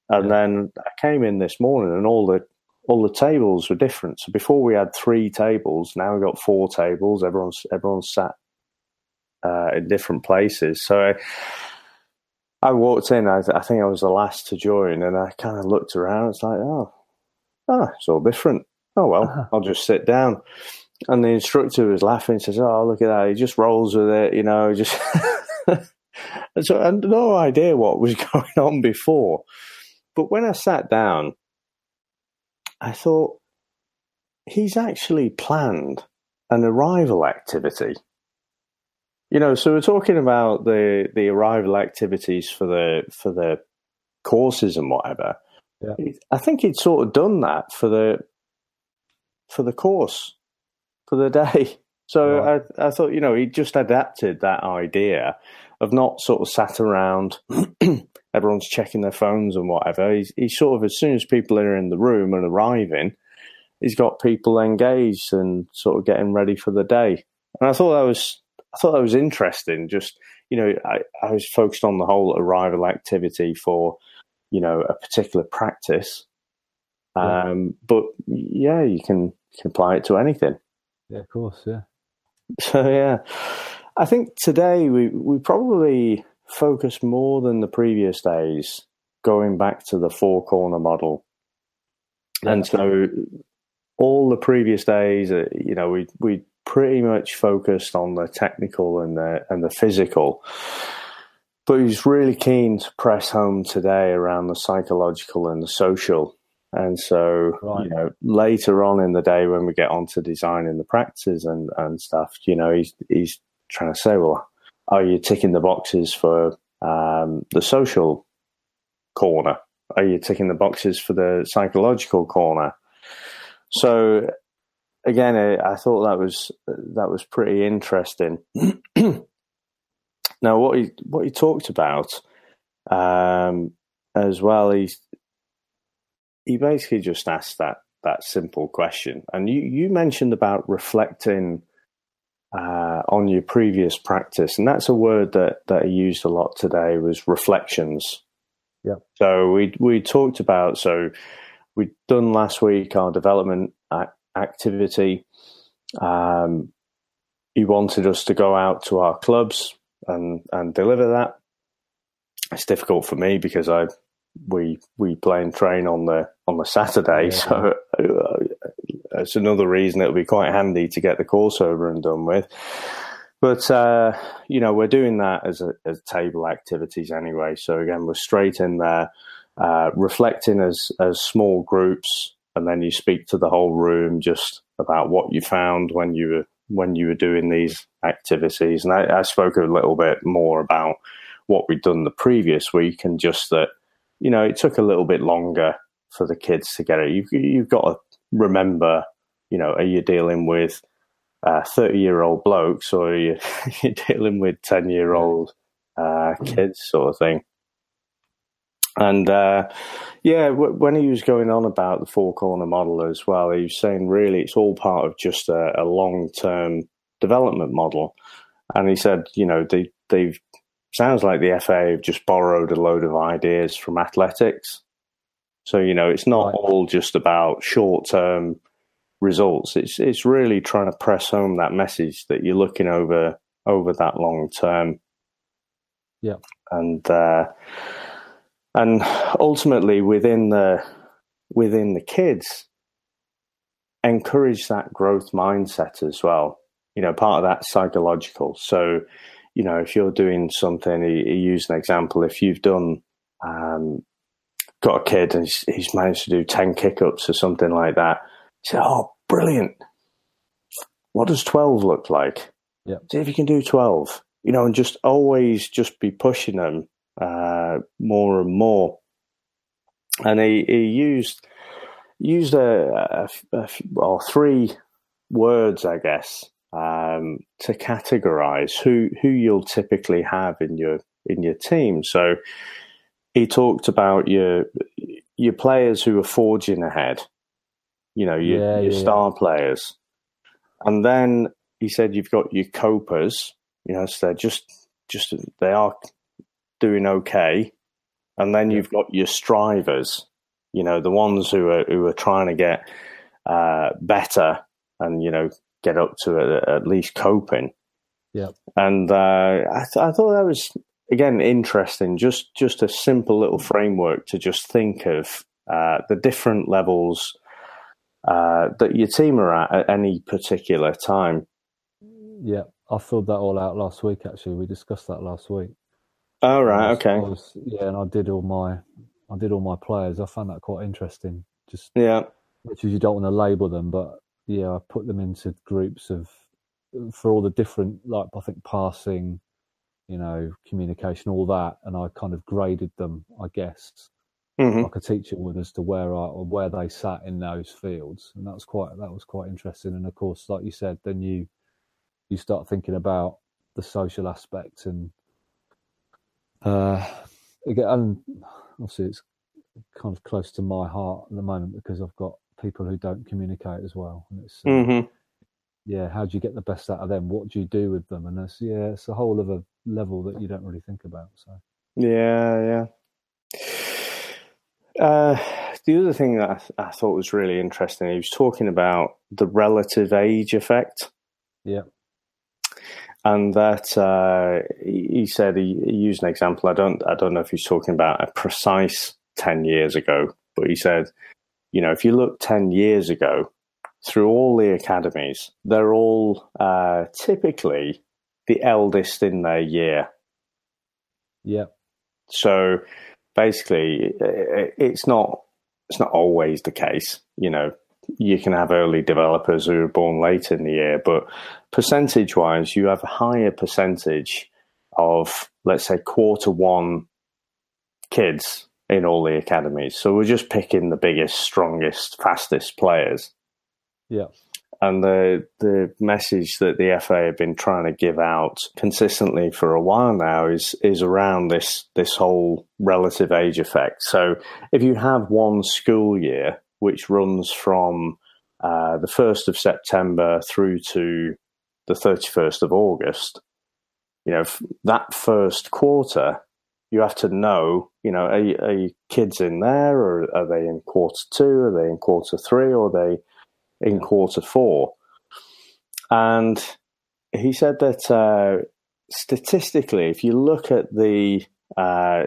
And yeah. then I came in this morning, and all the all the tables were different. So before we had three tables, now we've got four tables. Everyone's everyone's sat uh, in different places. So I, I walked in. I, I, think I was the last to join, and I kind of looked around. It's like, oh, oh, it's all different. Oh well, uh-huh. I'll just sit down. And the instructor was laughing. Says, "Oh, look at that! He just rolls with it, you know." Just [LAUGHS] so I had no idea what was [LAUGHS] going on before. But when I sat down, I thought he's actually planned an arrival activity. You know, so we're talking about the the arrival activities for the for the courses and whatever. Yeah. I think he'd sort of done that for the for the course for the [LAUGHS] day. So right. I I thought you know he just adapted that idea of not sort of sat around [CLEARS THROAT] everyone's checking their phones and whatever. He's, he's sort of as soon as people are in the room and arriving, he's got people engaged and sort of getting ready for the day. And I thought that was I thought that was interesting. Just you know, I, I was focused on the whole arrival activity for you know a particular practice. Yeah. Um, but yeah, you can, you can apply it to anything. Yeah, of course. Yeah. [LAUGHS] So yeah, I think today we we probably focus more than the previous days going back to the four corner model. Yeah. And so all the previous days, uh, you know, we we pretty much focused on the technical and the and the physical. But he's really keen to press home today around the psychological and the social. And so, right. you know, later on in the day when we get on onto designing the practices and, and stuff, you know, he's he's trying to say, well, are you ticking the boxes for um, the social corner? Are you ticking the boxes for the psychological corner? So again, I thought that was that was pretty interesting. [CLEARS THROAT] now, what he what he talked about um, as well, he he basically just asked that that simple question, and you you mentioned about reflecting uh, on your previous practice, and that's a word that that I used a lot today was reflections. Yeah. So we we talked about so we'd done last week our development activity. Um, he wanted us to go out to our clubs and and deliver that. It's difficult for me because I we we play and train on the on the Saturday, yeah. so it's another reason it'll be quite handy to get the course over and done with. But uh, you know, we're doing that as a as table activities anyway. So again, we're straight in there, uh, reflecting as as small groups, and then you speak to the whole room just about what you found when you were when you were doing these activities. And I, I spoke a little bit more about what we'd done the previous week, and just that you know it took a little bit longer for the kids to get it. You've, you've got to remember, you know, are you dealing with thirty year old blokes or are you [LAUGHS] you're dealing with ten year old uh, kids, sort of thing? And uh, yeah, w- when he was going on about the four corner model as well, he was saying really it's all part of just a, a long term development model. And he said, you know, they, they've sounds like the FA have just borrowed a load of ideas from athletics. So you know, it's not right. all just about short term results. It's it's really trying to press home that message that you're looking over over that long term. Yeah, and uh, and ultimately within the within the kids encourage that growth mindset as well you know part of that psychological so you know if you're doing something you, use an example if you've done um, got a kid and he's, he's, managed to do 10 kick-ups or something like that say oh brilliant what does 12 look like yeah see if you can do 12 you know and just always just be pushing them uh, more and more. And he, he used used a, a, a well three words, I guess, um, to categorize who who you'll typically have in your in your team. So he talked about your your players who are forging ahead, you know, your, yeah, your yeah, star yeah. players, and then he said you've got your copers, you know, so they're just just they are doing okay, and then you've got your strivers, you know, the ones who are who are trying to get uh, better and you know get up to a, at least coping. Yeah, and uh, I, th- I thought that was again interesting. Just just a simple little framework to just think of uh, the different levels uh, that your team are at at any particular time. Yeah, I filled that all out last week. Actually, we discussed that last week. Oh right, okay. Was, yeah, and I did all my I did all my players. I found that quite interesting. Just yeah, which is you don't want to label them, but yeah, I put them into groups of for all the different like I think passing, you know, communication, all that, and I kind of graded them, I guess, mm-hmm. like a teacher would as to where I or where they sat in those fields, and that was quite that was quite interesting. And of course, like you said, then you you start thinking about the social aspect and uh, again, and obviously it's kind of close to my heart at the moment because I've got people who don't communicate as well, and it's uh, mm-hmm. yeah, how do you get the best out of them? What do you do with them? And it's yeah, it's a whole other level that you don't really think about. So yeah, yeah. Uh, the other thing that I, th- I, thought was really interesting, he was talking about the relative age effect. Yeah and that uh, he said he, he, used an example. I don't I don't know if he's talking about a precise ten years ago, but he said, you know, if you look ten years ago through all the academies, they're all uh, typically the eldest in their year. Yeah. So basically, it's not it's not always the case. You know, you can have early developers who are born late in the year, but percentage wise, you have a higher percentage of, let's say, quarter one kids in all the academies. So we're just picking the biggest, strongest, fastest players. Yeah. And the the message that the FA have been trying to give out consistently for a while now is is around this this whole relative age effect. So if you have one school year which runs from uh, the 1st of September through to the 31st of August. You know, that first quarter, you have to know, you know, are, are kids in there or are they in quarter two? Are they in quarter three? Or are they, in quarter four. And he said that uh, statistically, if you look at the uh,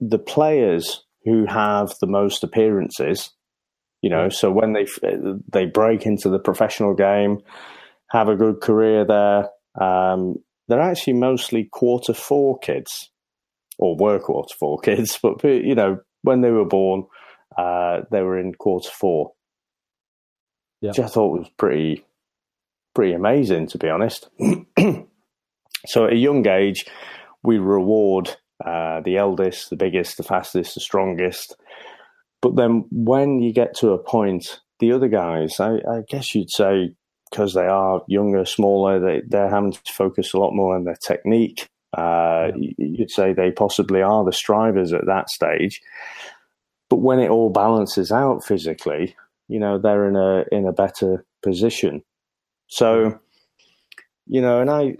the players who have the most appearances, you know, so when they they break into the professional game, have a good career there, um, they're actually mostly quarter four kids, or were quarter four [LAUGHS] kids. But you know, when they were born, uh, they were in quarter four, which I thought was pretty pretty amazing, to be honest. [CLEARS THROAT] so at a young age, we reward uh, the eldest, the biggest, the fastest, the strongest. But then when you get to a point, the other guys, I, I guess you'd say, because they are younger, smaller, they, they're having to focus a lot more on their technique. Uh, yeah. You'd say they possibly are the strivers at that stage. But when it all balances out physically, you know, they're in a in a better position. So, you know, and I,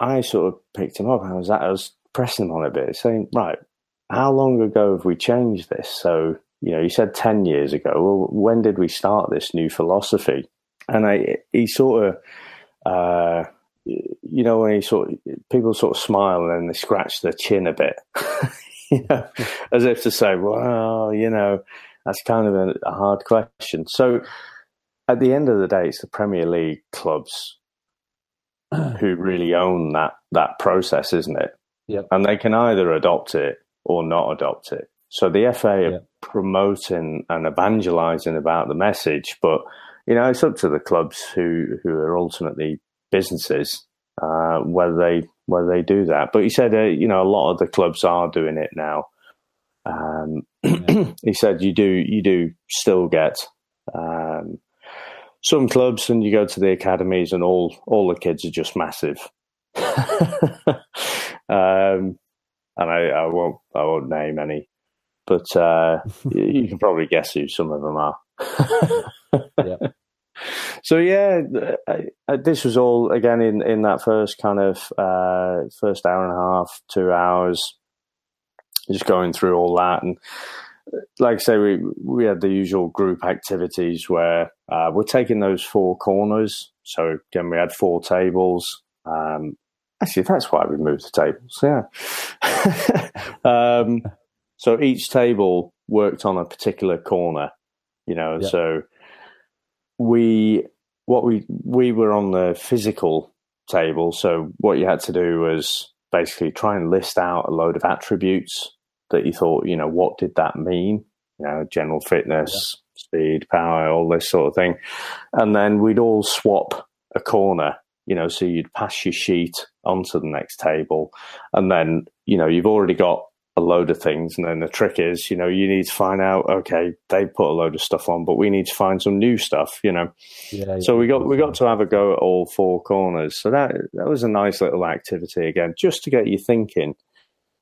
I sort of picked him up. I was, I was pressing him on a bit, saying, right, how long ago have we changed this? So, you know, you said 10 years ago. Well, when did we start this new philosophy? And I, he sort of, uh, you know, when he sort of, people sort of smile and then they scratch their chin a bit, [LAUGHS] you know, as if to say, well, you know, that's kind of a, a hard question. So, at the end of the day, it's the Premier League clubs [CLEARS THROAT] who really own that that process, isn't it? Yep. And they can either adopt it or not adopt it. So the FA are yep. promoting and evangelizing about the message, but you know it's up to the clubs who who are ultimately businesses uh, whether they whether they do that. But you said uh, you know a lot of the clubs are doing it now. Um, yeah. [CLEARS THROAT] he said you do you do still get um, some clubs and you go to the academies and all all the kids are just massive. [LAUGHS] um, and I, I, won't I won't name any, but uh, [LAUGHS] you can probably guess who some of them are. yeah. [LAUGHS] So yeah, I, I, this was all again in, in that first kind of uh, first hour and a half, two hours, just going through all that and like I say, we we had the usual group activities where uh, we're taking those four corners. So again, we had four tables. Um, actually, that's why we moved the tables. Yeah. [LAUGHS] um, so each table worked on a particular corner. You know, yeah. so we what we we were on the physical table. So what you had to do was basically try and list out a load of attributes that you thought, you know, what did that mean? You know, general fitness, yeah. speed, power, all this sort of thing. And then we'd all swap a corner, you know, so you'd pass your sheet onto the next table. And then, you know, you've already got a load of things. And then the trick is, you know, you need to find out, okay, they put a load of stuff on, but we need to find some new stuff, you know. Yeah, so we got we got to have a go at all four corners. So that that was a nice little activity again, just to get you thinking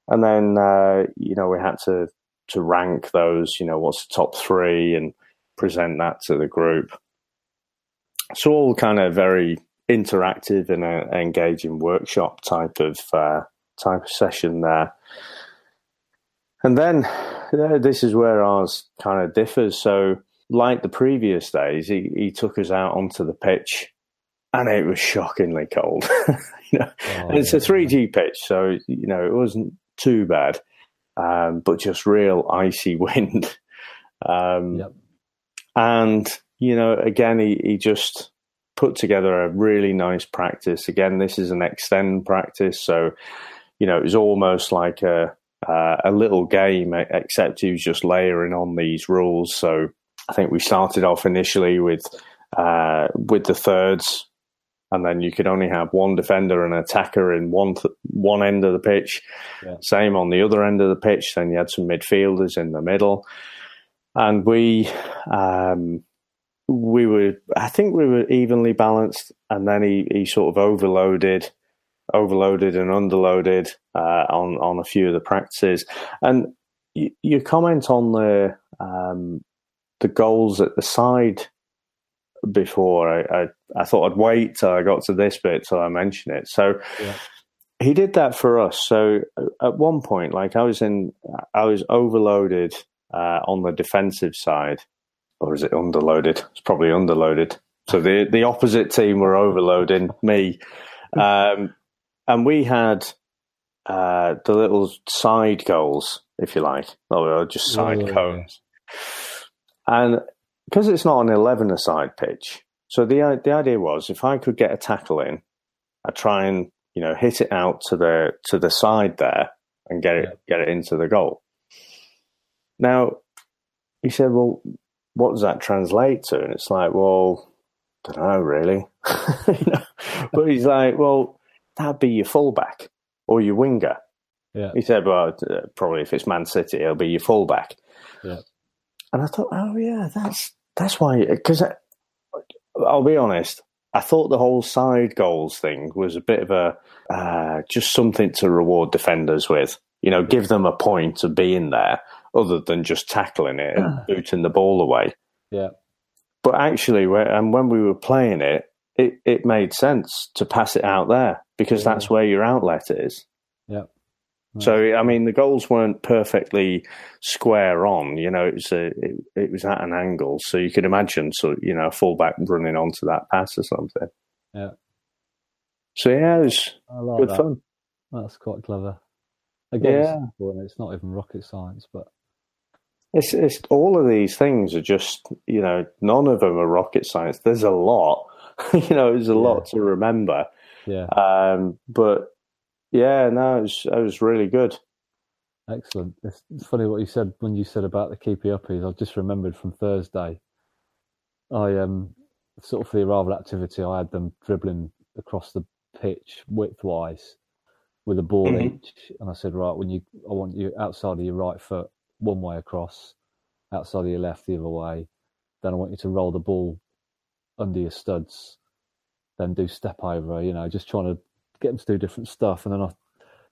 and then uh, you know we had to to rank those. You know, what's the top three, and present that to the group. So all kind of very interactive and uh, engaging workshop type of uh, type of session there. And then uh, this is where ours kind of differs. So, like the previous days, he, he took us out onto the pitch, and it was shockingly cold. [LAUGHS] you know, oh, it's a three G pitch, so you know it wasn't too bad, um, but just real icy [LAUGHS] wind. um, yep. And, you know, again, he, he just put together a really nice practice. Again, this is an extend practice. So, you know, it was almost like a, uh, a little game, except he was just layering on these rules. So I think we started off initially with uh, with the thirds, and then you could only have one defender and attacker in one th- one end of the pitch. Yeah. Same on the other end of the pitch. Then you had some midfielders in the middle, and we um, we were I think we were evenly balanced. And then he, he sort of overloaded, overloaded and underloaded uh, on on a few of the practices. And you, you comment on the um, the goals at the side before. I, I, I thought I'd wait till I got to this bit till I mention it. So yeah. he did that for us. So uh, at one point, like I was in, I was overloaded uh, on the defensive side, or is it underloaded? It's probably underloaded. So the the opposite team were overloading me, um, and we had uh, the little side goals, if you like, or just side oh, cones, and because it's not an eleven-a-side pitch. So the the idea was if I could get a tackle in, I'd try and you know hit it out to the to the side there and get it get it into the goal. Now he said, "Well, what does that translate to?" And it's like, "Well, I don't know really." [LAUGHS] you know? But he's like, "Well, that'd be your fullback or your winger." Yeah. He said, "Well, uh, probably if it's Man City, it'll be your fullback." Yeah. And I thought, "Oh yeah, that's that's why." Because I'll be honest, I thought the whole side goals thing was a bit of a uh, just something to reward defenders with. You know, give them a point of being there other than just tackling it and [SIGHS] booting the ball away. Yeah. But actually, and when we were playing it, it, it made sense to pass it out there because yeah. that's where your outlet is. So I mean, the goals weren't perfectly square on. You know, it was a, it, it, was at an angle, so you could imagine, so you know, a fullback running onto that pass or something. Yeah. So yeah, it was like good that. fun. That's quite clever. Again, yeah. it's not even rocket science, but it's it's all of these things are just you know none of them are rocket science. There's a lot, [LAUGHS] you know, there's a yeah. lot to remember. Yeah. Um, but yeah, no, it was, it was really good. Excellent. It's, funny what you said when you said about the keepy uppies. I just remembered from Thursday. I um sort of for the arrival activity, I had them dribbling across the pitch widthwise with a ball mm-hmm. each, and I said, right, when you, I want you outside of your right foot, one way across, outside of your left the other way. Then I want you to roll the ball under your studs, then do step over. You know, just trying to get them to do different stuff. And then I,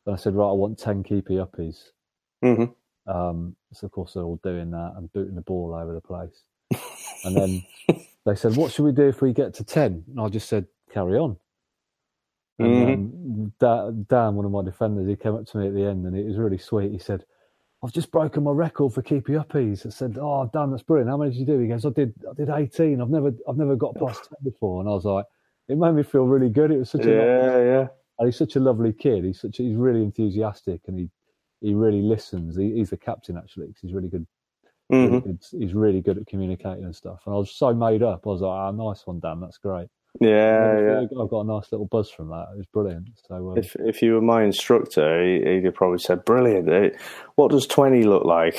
then I said, right, I want 10 keepy uppies. Mm-hmm. Um, so of course they're all doing that and booting the ball over the place. [LAUGHS] and then they said, what should we do if we get to 10? And I just said, carry on. And mm-hmm. Dan, one of my defenders, he came up to me at the end and it was really sweet. He said, I've just broken my record for keepy uppies. I said, "Oh, Dan, that's brilliant. How many did you do?" He goes, "I did, I did 18. I've never, I've never got past [SIGHS] 10 before." And I was like, it made me feel really good. It was such a yeah, yeah. And he's such a lovely kid. He's such he's really enthusiastic and he he really listens. He, he's the captain actually because he's really good. Mm-hmm. Really good. He's really good at communicating and stuff. And I was so made up. I was like, "Ah, nice one, Dan. That's great." Yeah, yeah. I got a nice little buzz from that. It was brilliant. So, um, if if you were my instructor, he, would probably said, "Brilliant." What does twenty look like?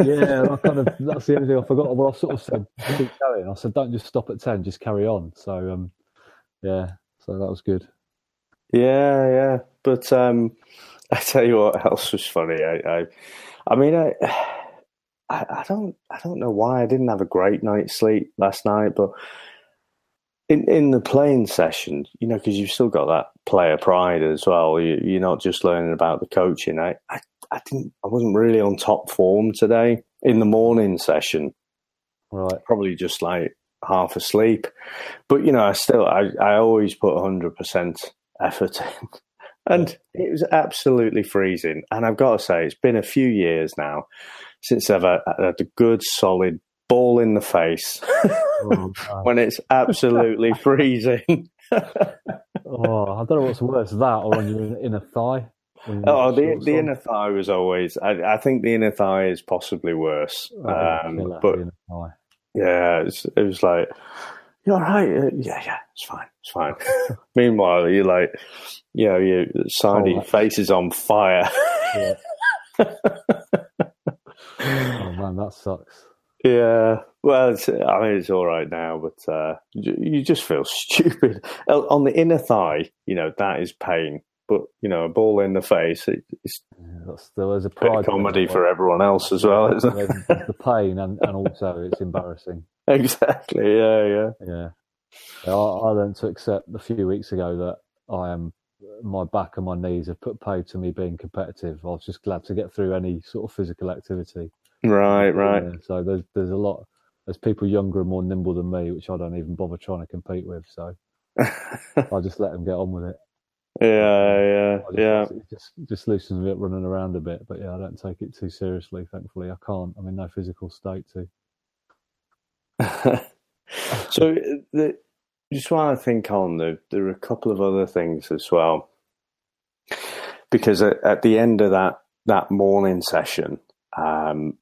yeah, I kind of [LAUGHS] that's the only thing I forgot. Well, I sort of said, "Keep going." I said, "Don't just stop at ten. Just carry on." So, um, yeah, so that was good. Yeah, yeah. But um, [LAUGHS] I tell you what else was funny. I, I, I mean, I, [SIGHS] I, I, don't, I don't know why I didn't have a great night's sleep last night, but in in the playing session, you know, because you've still got that player pride as well. You, are not just learning about the coaching. I, I, I didn't, I wasn't really on top form today in the morning session. Right, probably just like half asleep. But you know, I still I, I always put hundred percent effort in. [LAUGHS] And it was absolutely freezing. And I've got to say, it's been a few years now since I've had, had a good solid ball in the face oh, [LAUGHS] when it's absolutely [LAUGHS] freezing. oh, I don't know what's worse, that or on your inner thigh. Oh, the the inner thigh was always. I, I, think the inner thigh is possibly worse. Oh, um, but yeah, it was, it was like, you're right. Uh, yeah, yeah, it's fine. It's fine. [LAUGHS] Meanwhile, you're like, you know, your side oh, your face is on fire. Yeah. [LAUGHS] oh man, that sucks. Yeah, well, I mean, it's all right now, but uh, you just feel [LAUGHS] stupid on the inner thigh. You know that is pain, but you know a ball in the face. It, it's yeah, there's a pride comedy for everyone else as well, isn't it? The pain and, and also it's embarrassing. [LAUGHS] Exactly. Yeah, yeah, yeah. I, I learned to accept a few weeks ago that I am my back and my knees have put paid to me being competitive. I was just glad to get through any sort of physical activity. Right, right. Yeah, so there's there's a lot. There's people younger and more nimble than me, which I don't even bother trying to compete with. So [LAUGHS] I just let them get on with it. Yeah, um, yeah, just, yeah. Just just loosens me up running around a bit, but yeah, I don't take it too seriously. Thankfully, I can't. I'm in no physical state to. [LAUGHS] so the, just want to think on there, there are a couple of other things as well. Because at, at the end of that, that morning session, um,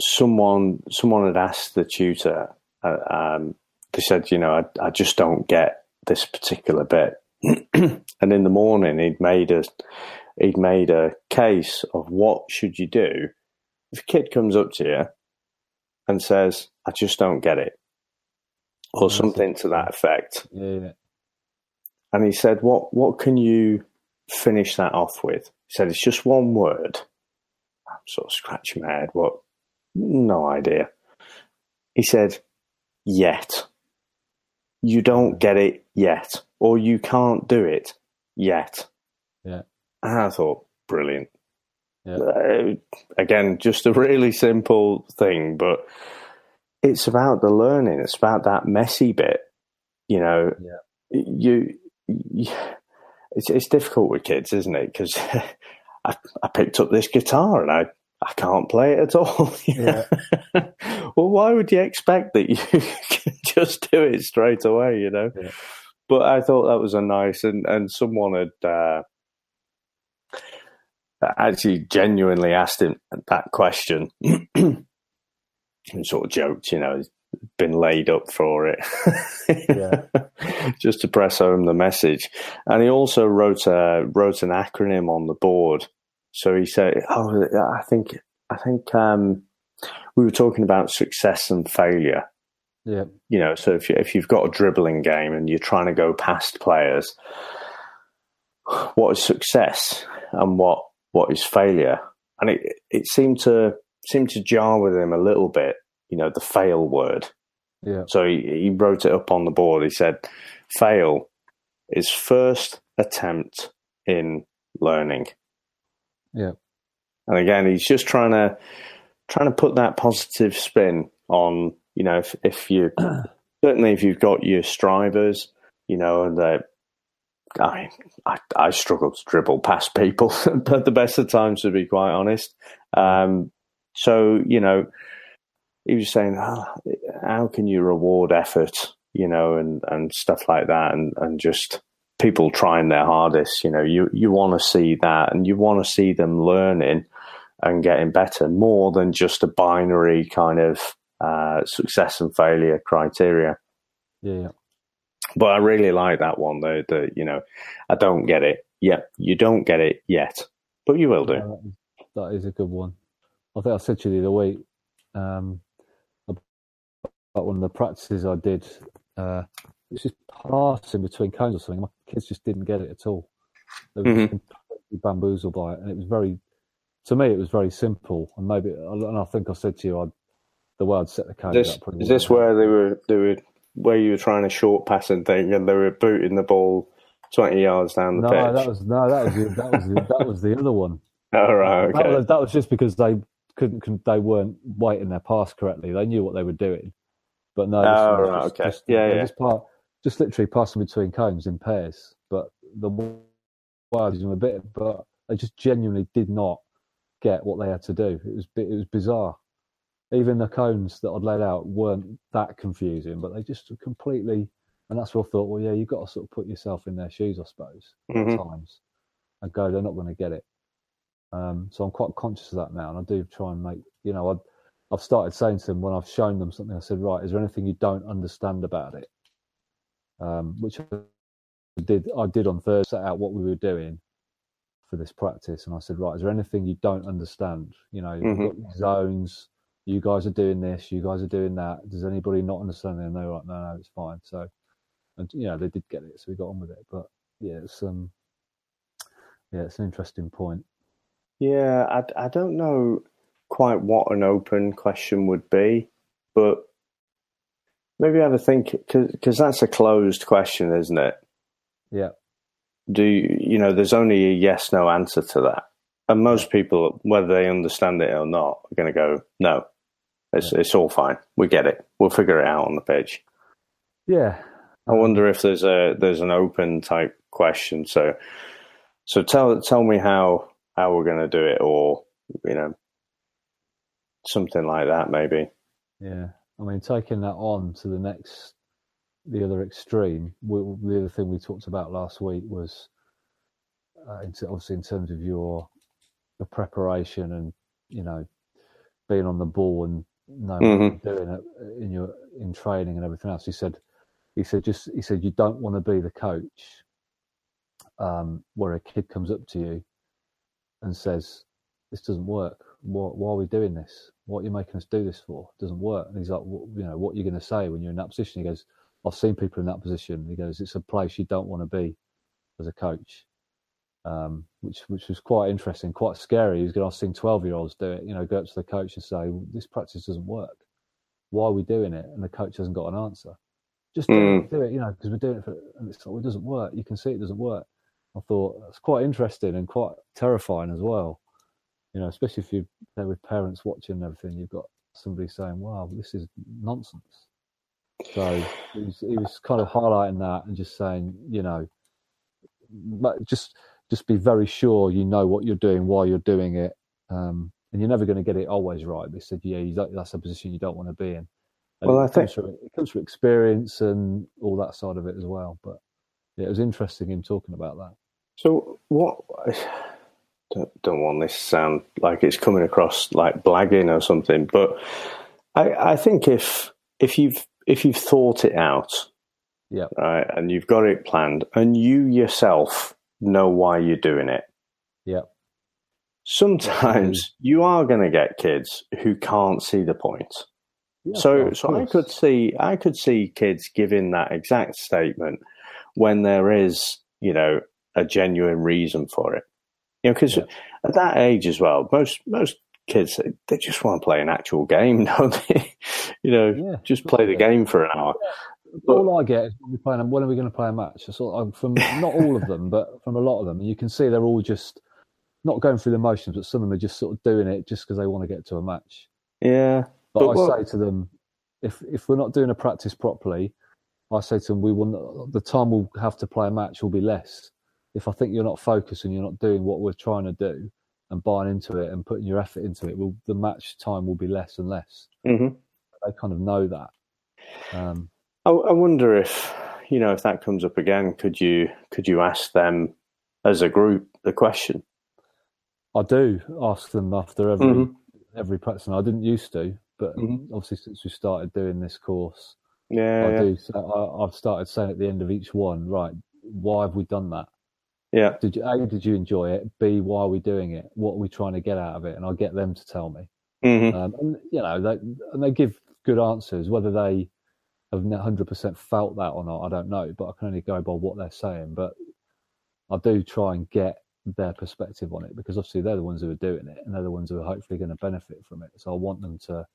someone someone had asked the tutor. Uh, um, they said, you know, I, I just don't get this particular bit. [CLEARS THROAT] and in the morning, he'd made a he'd made a case of what should you do if a kid comes up to you and says, "I just don't get it," or something to that effect. Yeah. And he said, "What what can you finish that off with?" He said, "It's just one word." I'm sort of scratching my head. What? No idea. He said, "Yet." You don't get it yet, or you can't do it yet. Yeah. And I thought, brilliant. Yeah. Uh, again, just a really simple thing, but it's about the learning. It's about that messy bit. You know, Yeah. you, you it's it's difficult with kids, isn't it? Because [LAUGHS] I, I picked up this guitar and I I can't play it at all. [LAUGHS] Yeah. [LAUGHS] well, why would you expect that you can just do it straight away? You know. Yeah. But I thought that was a nice and and someone had. Uh, actually genuinely asked him that question [CLEARS THROAT] and sort of joked, you know, he's been laid up for it. [LAUGHS] Yeah. Just to press home the message. And he also wrote a wrote an acronym on the board. So he said, Oh, I think I think um, we were talking about success and failure. Yeah. You know, so if you, if you've got a dribbling game and you're trying to go past players, what is success and what what is failure? And it it seemed to seemed to jar with him a little bit. You know, the fail word. Yeah. So he, he wrote it up on the board. He said, "Fail is first attempt in learning." Yeah. And again, he's just trying to trying to put that positive spin on. You know, if if you [CLEARS THROAT] certainly if you've got your strivers, you know, and they I I, I struggle to dribble past people [LAUGHS] at the best of times, to be quite honest. Um, so, you know, he was saying, oh, how can you reward effort, you know, and, and stuff like that, and, and just people trying their hardest, you know, you, you want to see that and you want to see them learning and getting better more than just a binary kind of uh, success and failure criteria Yeah. Yeah. But I really like that one. though. the you know, I don't get it. Yep, you don't get it yet, but you will do. Yeah, that, is, that a good one. I think I said to you the other week um, about one of the practices I did. Uh, it's just passing between cones or something. My kids just didn't get it at all. They were Mhm. completely bamboozled by it, and it was very. To me, it was very simple, and maybe, and I think I said to you, I'd, the way I'd set the cones This up. is this where they were they were where you were trying a short passing thing and they were booting the ball twenty yards down the No, pitch. that was no, that was the, that was the, that was the other one. [LAUGHS] All right, That okay. was, that was just because they couldn't, they weren't weighting their pass correctly. They knew what they were doing, but no. Oh, was right, just, okay. Just, Yeah, yeah. Just, part, just literally passing between cones in pairs, but the wild them a bit, but they just genuinely did not get what they had to do. It was it was bizarre. Even the cones that I'd laid out weren't that confusing, but they just completely. And that's what I thought. Well, yeah, you've got to sort of put yourself in their shoes, I suppose, Mhm. at times, and go. They're not going to get it. Um, so I'm quite conscious of that now, and I do try and make. You know, I've, I've started saying to them when I've shown them something. I said, right, is there anything you don't understand about it? Um, which I did. I did on Thursday. Set out what we were doing for this practice, and I said, right, is there anything you don't understand? You know, you've got zones. You guys are doing this. You guys are doing that. Does anybody not understand? And they were like, no, no, it's fine. So, and you know, they did get it, so we got on with it. But yeah, it's um, yeah, it's an interesting point. Yeah, I, I don't know quite what an open question would be, but maybe I have a think because that's a closed question, isn't it? Yeah, Do you, you know? There's only a yes no answer to that, and most people, whether they understand it or not, are going to go no. It's it's all fine. We get it. We'll figure it out on the pitch. yeah, I wonder if there's a there's an open type question. So so tell tell me how how we're going to do it, or you know something like that maybe. Yeah, I mean, taking that on to the next, the other extreme. We, the other thing we talked about last week was, uh, obviously, in terms of your the preparation and you know being on the ball and knowing mm-hmm. what you're in your in training and everything else. He said, he said, just he said, you don't want to be the coach um, where a kid comes up to you and says, "This doesn't work. Why, why, are we doing this? What are you making us do this for? It doesn't work." And he's like, well, "You know, what are you going to say when you're in that position?" He goes, "I've seen people in that position." He goes, "It's a place you don't want to be as a coach." Um, which which was quite interesting, quite scary. He's going, I've seen twelve year olds do it. You know, go up to the coach and say, "This practice doesn't work. Why are we doing it?" And the coach hasn't got an answer. Just do, mm. it, do it, you know, because we're doing it for, and it's like, well, it doesn't work. You can see it doesn't work. I thought that's quite interesting and quite terrifying as well. You know, especially if you're there with parents watching and everything, you've got somebody saying, "Wow, this is nonsense." So he was, he was kind of highlighting that and just saying, you know, but just just be very sure you know what you're doing while you're doing it, um, and you're never going to get it always right. They said, yeah, that's a position you don't want to be in. And well, I think comes from, it comes from experience and all that side of it as well. But yeah, it was interesting him talking about that. So what? Don't, don't want this to sound like it's coming across like blagging or something, but I, I think if if you've if you've thought it out, yeah, right, and you've got it planned, and you yourself know why you're doing it, yeah. Sometimes you are going to get kids who can't see the point. Yeah, so, so I could see I could see kids giving that exact statement when there is, you know, a genuine reason for it. You know, because yeah. at that age as well, most most kids they just want to play an actual game, [LAUGHS] don't they? you know, yeah, just play the game for an hour. But, all I get is when, we playing, when are we going to play a match? Sort of, from not all of them, but from a lot of them, and you can see they're all just not going through the motions, but some of them are just sort of doing it just because they want to get to a match. Yeah, but, but I what... say to them, if if we're not doing a practice properly, I say to them, we will the time we'll have to play a match will be less if I think you're not focused and you're not doing what we're trying to do and buying into it and putting your effort into it, will the match time will be less and less. Mm-hmm. They kind of know that. Um, I, I, wonder if you know if that comes up again. Could you could you ask them as a group the question? I do ask them after every mm-hmm. every practice. And I didn't used to, but mm-hmm. obviously since we started doing this course, yeah, I yeah. do. So I, I've started saying at the end of each one, right? Why have we done that? Yeah. Did you A, did you enjoy it? B, why are we doing it? What are we trying to get out of it? And I'll get them to tell me. Mm-hmm. Um, and you know, they, and they give good answers. Whether they have hundred percent felt that or not, I don't know. But I can only go by what they're saying. But I do try and get their perspective on it because obviously they're the ones who are doing it and they're the ones who are hopefully going to benefit from it. So I want them to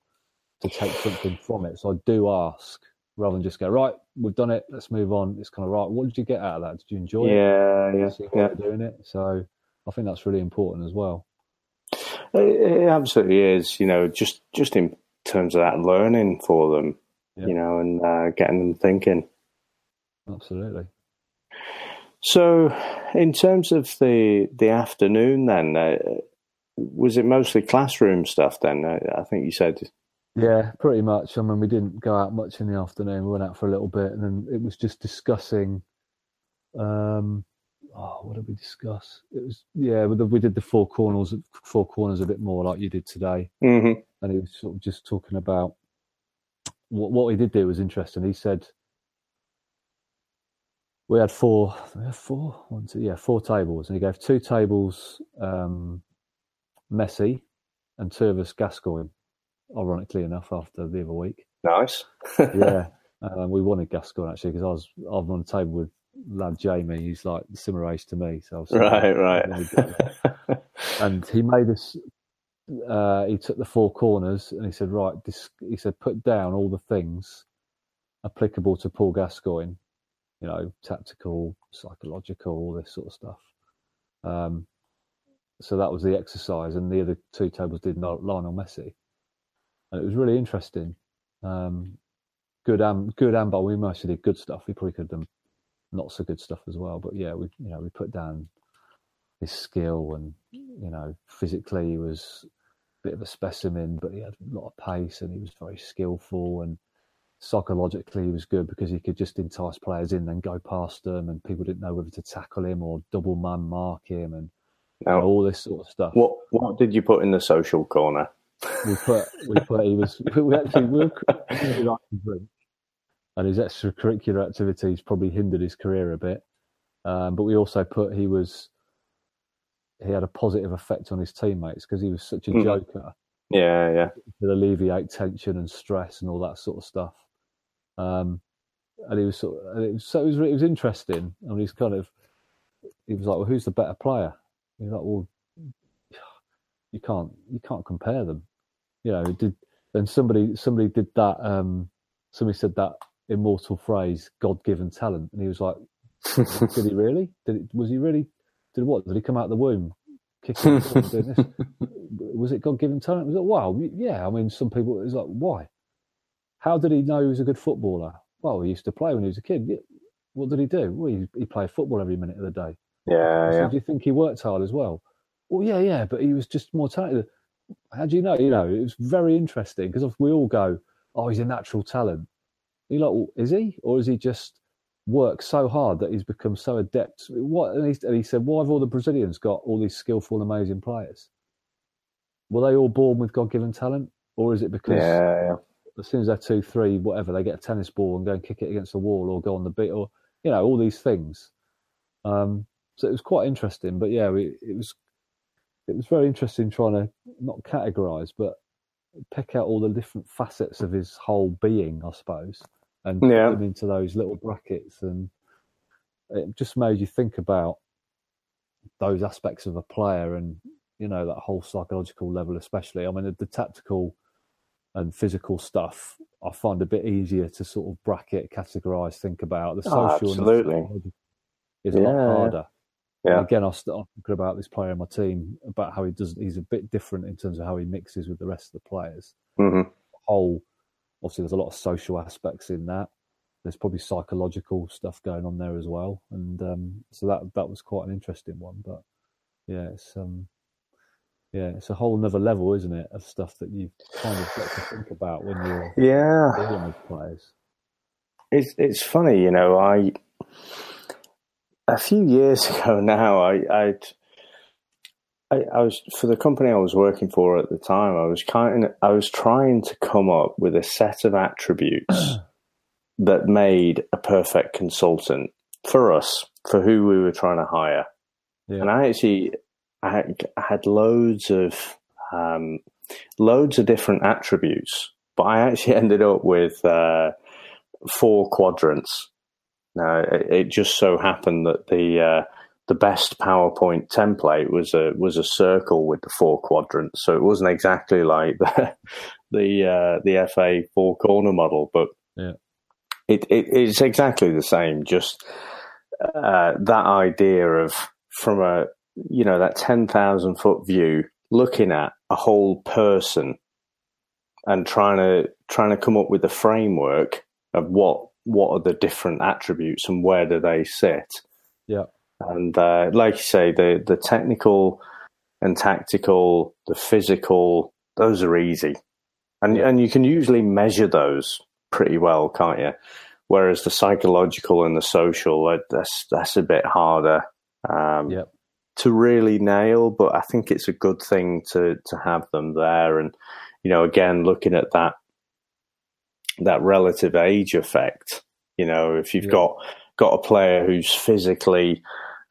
to take something from it. So I do ask rather than just go right. We've done it. Let's move on. It's kind of right. What did you get out of that? Did you enjoy yeah, it? Yeah, yeah, Doing it. So I think that's really important as well. It, it absolutely is. You know, just just in terms of that learning for them. Yeah. You know, and uh, getting them thinking. Absolutely. So, in terms of the the afternoon, then uh, was it mostly classroom stuff? Then I, think you said yeah, pretty much. I mean, we didn't go out much in the afternoon. We went out for a little bit, and then it was just discussing. Um, oh, what did we discuss? It was yeah, we did the four corners, four corners a bit more like you did today, mm-hmm. and he was sort of just talking about what what he did do was interesting. He said we had four, we had four, one, two, yeah, four tables, and he gave two tables um, Messi and two of us Gascoigne ironically enough, after the other week. Nice. [LAUGHS] yeah, [LAUGHS] um, we wanted Gascoigne actually because I was I'm on the table with lad Jamie. He's like similar age to me, so right, right. [LAUGHS] and he made us. Uh, he took the four corners and he said, "Right, this." He said, "Put down all the things applicable to Paul Gascoigne. You know, tactical, psychological, all this sort of stuff." Um, so that was the exercise, and the other two tables did Lionel Messi and it was really interesting. Um, good and good and but we mostly did good stuff. We probably could have done not so good stuff as well. But yeah, we you know we put down his skill and you know physically he was bit of a specimen, but he had a lot of pace and he was very skillful and psychologically he was good because he could just entice players in and go past them and people didn't know whether to tackle him or double man mark him and now, all this sort of stuff. What what did you put in the social corner? We put we put he was we actually we were [LAUGHS] and his extracurricular activities probably hindered his career a bit. Um, but we also put he was he had a positive effect on his teammates because he was such a mm. joker. Yeah, yeah. To alleviate tension and stress and all that sort of stuff. Um, and he was sort of, it was, so it was, it was interesting. And he's kind of, he was like, well, who's the better player? He's like, well, you can't, you can't compare them. You know, did, and somebody, somebody did that, um, somebody said that immortal phrase, God given talent. And he was like, did he really? Did it, was he really, did what? Did he come out of the womb kicking doing this? [LAUGHS] Was it God given talent? Was it, wow, yeah. I mean, some people, it's like, why? How did he know he was a good footballer? Well, he used to play when he was a kid. What did he do? Well, he, he played football every minute of the day. Yeah, so yeah. Do you think he worked hard as well? Well, yeah, yeah, but he was just more talented. How do you know? You know, it was very interesting because we all go, "Oh, he's a natural talent." You're like, well, is he, or is he just worked so hard that he's become so adept? What? And he, and he said, "Why have all the Brazilians got all these skillful, amazing players? Were they all born with God-given talent, or is it because yeah, yeah as soon as they're two, three, whatever, they get a tennis ball and go and kick it against the wall or go on the beat or, you know, all these things. Um, so it was quite interesting, but yeah, it, it was, it was very interesting trying to not categorize, but pick out all the different facets of his whole being, I suppose, and yeah. put them into those little brackets. And it just made you think about those aspects of a player and, you know, that whole psychological level, especially. I mean, the, the tactical and physical stuff I find a bit easier to sort of bracket, categorize, think about. The oh, social absolutely is a yeah. lot harder. Yeah. Again, I was talking about this player in my team about how he does. He's a bit different in terms of how he mixes with the rest of the players. Mm-hmm. Whole, obviously, there's a lot of social aspects in that. There's probably psychological stuff going on there as well, and um, so that that was quite an interesting one. But yeah, it's um, yeah, it's a whole other level, isn't it, of stuff that you kind of got to think about when you're yeah dealing with players. It's it's funny, you know. I a few years [LAUGHS] ago now, I I'd, I I was for the company I was working for at the time. I was kind of, I was trying to come up with a set of attributes [CLEARS THROAT] that made a perfect consultant for us for who we were trying to hire. Yeah. And I actually I had, I had loads of um, loads of different attributes, but I actually [LAUGHS] ended up with uh, four quadrants. Now, it, it, just so happened that the uh, the best PowerPoint template was a was a circle with the four quadrants, so it wasn't exactly like the [LAUGHS] the uh, the FA four corner model, but yeah. it, it it's exactly the same. Just uh, that idea of from a you know, that 10,000 foot view, looking at a whole person and trying to, trying to come up with a framework of what, what are the different attributes and where do they sit. Yeah. And, uh, like you say, the, the technical and tactical, the physical, those are easy. And, yeah. and you can usually measure those pretty well, can't you? Whereas the psychological and the social, that's, that's a bit harder. Um, yep to really nail, but I think it's a good thing to to have them there. And you know, again, looking at that that relative age effect. You know, if you've yeah. got got a player who's physically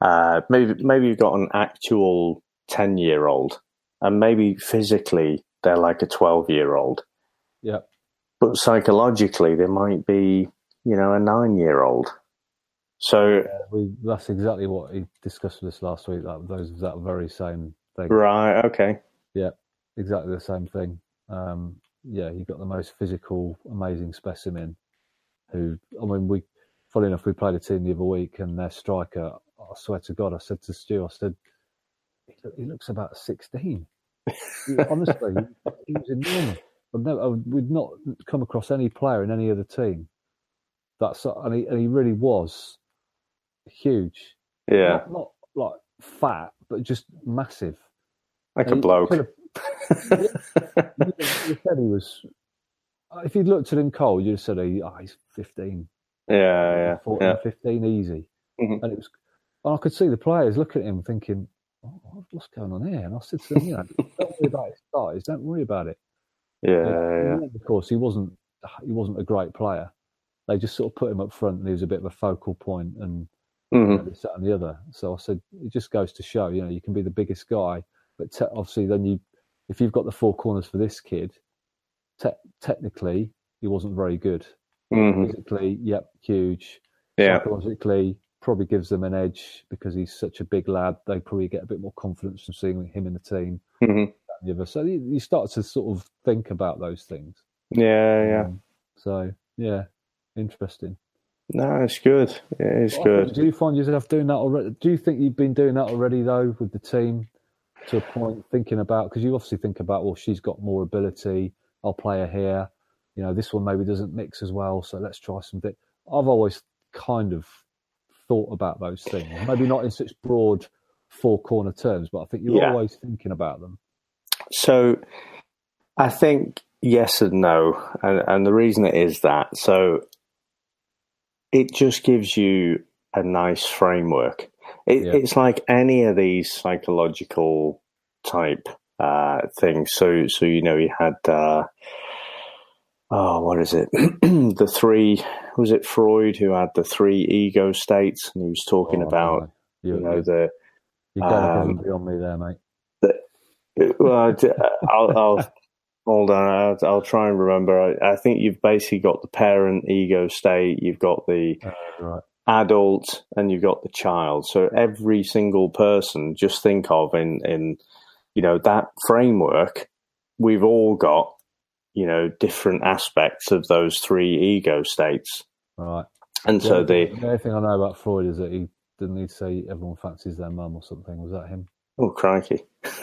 uh, maybe maybe you've got an actual ten year old, and maybe physically they're like a twelve year old. Yeah, but psychologically they might be you know a nine year old so yeah, we, that's exactly what he discussed with us last week. That those that very same thing. Right. Okay. Yeah. Exactly the same thing. Um, yeah, you've got the most physical, amazing specimen. Who I mean, we, funny enough, we played a team the other week, and their striker. I swear to God, I said to Stu, I said, he, looks about sixteen. Honestly, he was enormous. I've never, we'd not come across any player in any other team that's and he, and he really was huge. Yeah. Not, not like fat, but just massive. Like and a bloke. Have, [LAUGHS] you said he was. If you'd looked at him cold, you'd have said, "Oh, he's 15." Yeah, yeah, 14, yeah. 15, easy. Mhm. And it was. And I could see the players looking at him, thinking, oh, "What's going on here?" And I said to them, "You know, don't worry about his size. Don't worry about it." Yeah, And yeah, Of course, he wasn't. He wasn't a great player. They just sort of put him up front, and he was a bit of a focal point, and you Mhm. know, this, that, and the other. So I said, it just goes to show, you know, you can be the biggest guy, but te- obviously, then you, if you've got the four corners for this kid, te- technically, he wasn't very good. Mhm. Physically, yep, huge. Yeah, Psychologically, probably gives them an edge because he's such a big lad. They probably get a bit more confidence from seeing him in the team. Mhm. the other. So you, you start to sort of think about those things. yeah, yeah. Um, so yeah, interesting. No, it's good. It is good. Do you find yourself doing that already? Do you think you've been doing that already though with the team to a point, thinking about because you obviously think about well, she's got more ability. I'll play her here. You know, this one maybe doesn't mix as well, so let's try something. I've always kind of thought about those things, maybe not in such broad four corner terms, but I think you're Yeah. always thinking about them. So I think yes and no. And, and the reason it is that, so it just gives you a nice framework. It, Yeah. It's like any of these psychological type uh, things. So, so you know, you had, uh, oh, what is it? [CLEARS THROAT] the three, was it Freud who had the three ego states? And he was talking Oh, about, you, you know, the, going above um, beyond me there, mate. well, d- I'll, I'll hold on. I'll, I'll try and remember. I, I think you've basically got the parent ego state. You've got the Uh, right. adult, and you've got the child. So every single person, just think of in in you know that framework. We've all got you know different aspects of those three ego states, Right. and so the, the the only thing I know about Freud is that he didn't he say everyone fancies their mum or something? Was that him? oh crikey, Was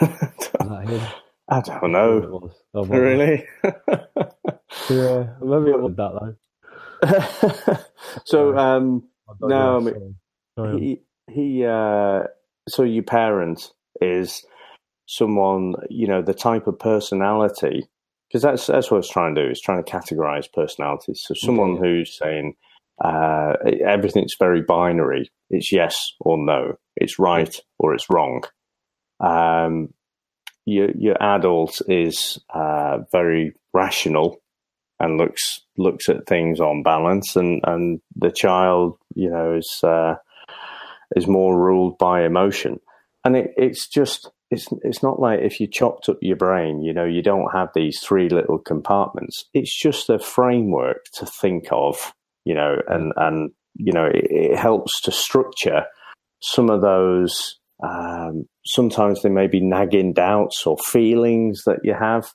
that him? [LAUGHS] I don't know was. Oh, really. [LAUGHS] Yeah, maybe it was that though. [LAUGHS] so um No, I mean, sorry. Sorry. he he uh so your parent is someone you know the type of personality because that's that's what it's trying to do is trying to categorize personalities. So someone Yeah. who's saying uh everything's very binary it's yes or no it's right or it's wrong. Um your your adult is uh very rational and looks looks at things on balance and and the child you know is uh is more ruled by emotion. And it, it's just it's it's not like if you chopped up your brain you know you don't have these three little compartments. It's just a framework to think of you know and and you know it, it helps to structure some of those um sometimes there may be nagging doubts or feelings that you have.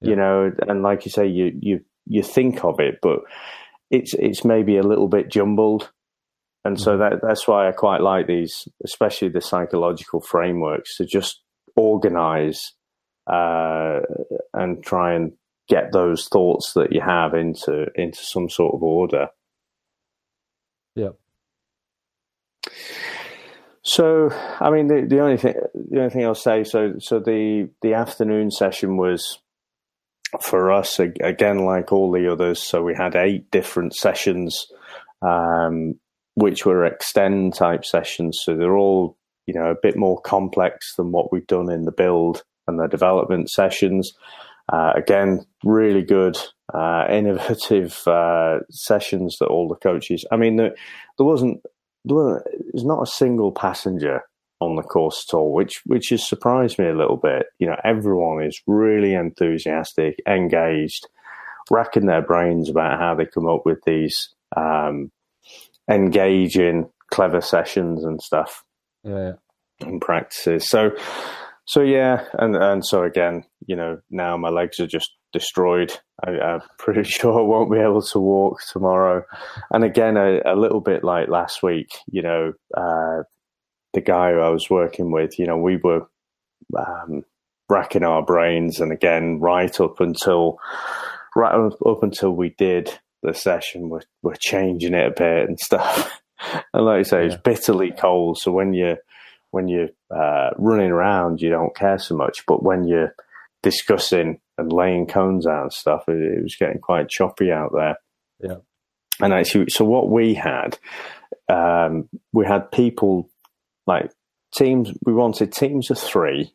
You know and like you say you you you think of it but it's it's maybe a little bit jumbled and so that that's why I quite like these especially the psychological frameworks to just organize uh and try and get those thoughts that you have into into some sort of order Yeah. So, I mean, the, the only thing the only thing I'll say, so so the the afternoon session was for us again like all the others. So we had eight different sessions, um, which were extend type sessions. So they're all you know a bit more complex than what we've done in the build and the development sessions. Uh, again, really good, uh, innovative [LAUGHS] uh, sessions that all the coaches. I mean, there, there wasn't there wasn't- there's not a single passenger on the course at all, which which has surprised me a little bit. You know, everyone is really enthusiastic, engaged, racking their brains about how they come up with these um, engaging, clever sessions and stuff Yeah, and practices. So, so yeah, and and so again, you know, now my legs are just destroyed. I, I'm [LAUGHS] pretty sure I won't be able to walk tomorrow. And again, a, a little bit like last week, you know, uh, the guy who I was working with, you know, we were um, racking our brains, and again, right up until right up until we did the session, we're we're changing it a bit and stuff. [LAUGHS] And like I say, it's Yeah. bitterly cold. So when you when you're uh, running around, you don't care so much. But when you're discussing and laying cones out and stuff. It, it was getting quite choppy out there. Yeah. And actually, so what we had, um, we had people like teams. We wanted teams of three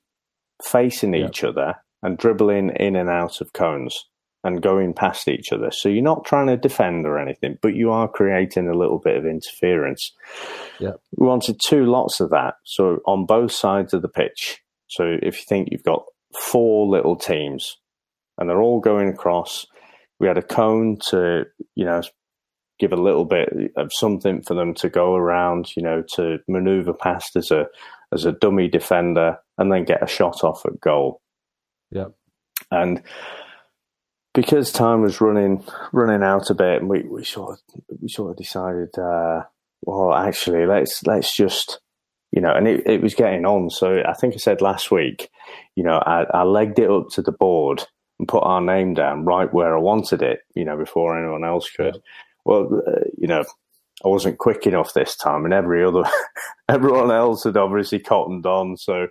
facing Yeah. each other and dribbling in and out of cones and going past each other. So you're not trying to defend or anything, but you are creating a little bit of interference. Yeah. We wanted two lots of that. So on both sides of the pitch. So if you think you've got four little teams and they're all going across, we had a cone to, you know, give a little bit of something for them to go around, you know, to maneuver past as a as a dummy defender and then get a shot off at goal. Yeah. And because time was running running out a bit, and we, we sort of we sort of decided, uh, well, actually, let's let's just you know, and it, it was getting on. So I think I said last week, you know, I, I legged it up to the board and put our name down right where I wanted it, you know, before anyone else could. Well, uh, you know, I wasn't quick enough this time, and every other [LAUGHS] everyone else had obviously cottoned on. So,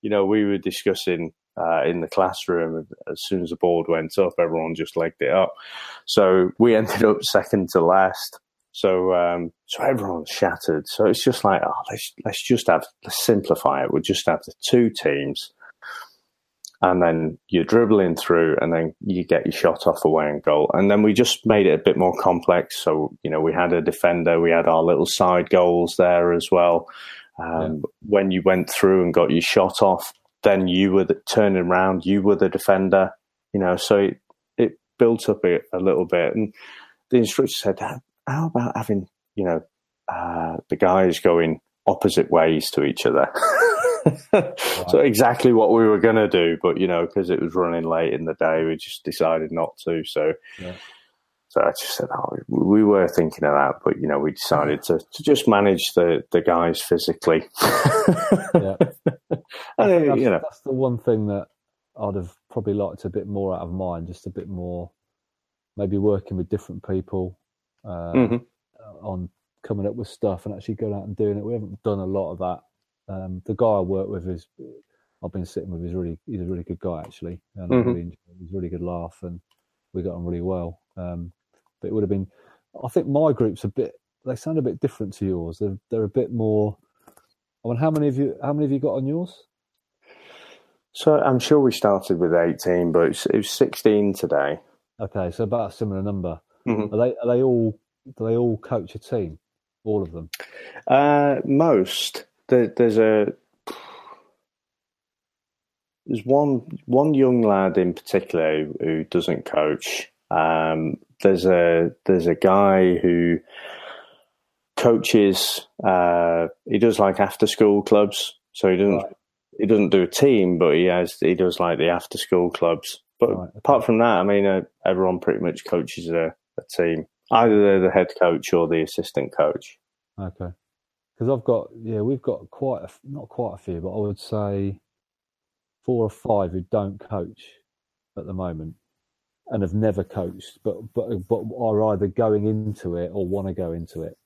you know, we were discussing uh, in the classroom as soon as the board went up, everyone just legged it up. So we ended up second to last. So um, so everyone's shattered. So it's just like, oh, let's let's just have let's simplify it. We'll just have the two teams, and then you're dribbling through, and then you get your shot off away and goal. And then we just made it a bit more complex. So you know, we had a defender, we had our little side goals there as well. Um, When you went through and got your shot off, then you were the, turning around, you were the defender. You know, so it, it built up a, a little bit, and the instructor said, "How about having you know uh, the guys going opposite ways to each other?" [LAUGHS] So exactly what we were going to do, but you know, because it was running late in the day, we just decided not to. So, Yeah. So I just said, "Oh, we we were thinking of that, but you know, we decided to, to just manage the the guys physically." Yeah. [LAUGHS] And, that's, you know, that's the one thing that I'd have probably liked a bit more out of mine, just a bit more, maybe working with different people uh, mhm. on coming up with stuff and actually going out and doing it. We haven't done a lot of that. Um, the guy I work with is, I've been sitting with, is really, he's a really good guy actually, and I Mhm. really enjoy. He's a really good laugh, and we got on really well. Um, but it would have been, I think my group's a bit, they sound a bit different to yours. They're they're a bit more. I mean, how many of you? How many have you got on yours? So I'm sure we started with 18, but it's, it was 16 today. Okay, so about a similar number. Mhm. Are they? Are they all? Do they all coach a team? All of them? Uh, most there, there's a there's one one young lad in particular who, who doesn't coach. Um, there's a there's a guy who coaches. Uh, he does like after school clubs, so he doesn't Right. he doesn't do a team, but he has he does like the after school clubs. But Right, apart from that, I mean, uh, everyone pretty much coaches a, a team. Either they're the head coach or the assistant coach. Okay. Because I've got, yeah, we've got quite a, not quite a few, but I would say four or five who don't coach at the moment and have never coached, but but but are either going into it or want to go into it,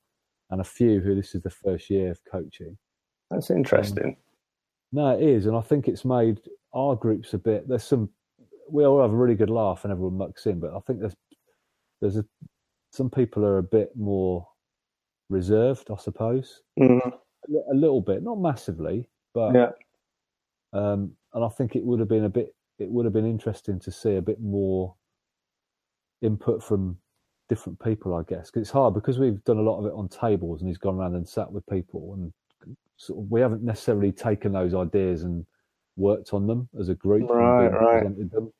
and a few who this is the first year of coaching. That's interesting. No, it is, and I think it's made our groups a bit. There's some we all have a really good laugh and everyone mucks in, but I think there's there's a some people are a bit more reserved, I suppose, Mhm. a a little bit, not massively, but Yeah. um, and I think it would have been a bit. It would have been interesting to see a bit more input from different people, I guess, because it's hard because we've done a lot of it on tables, and he's gone around and sat with people, and sort of, we haven't necessarily taken those ideas and worked on them as a group, Right, right. them.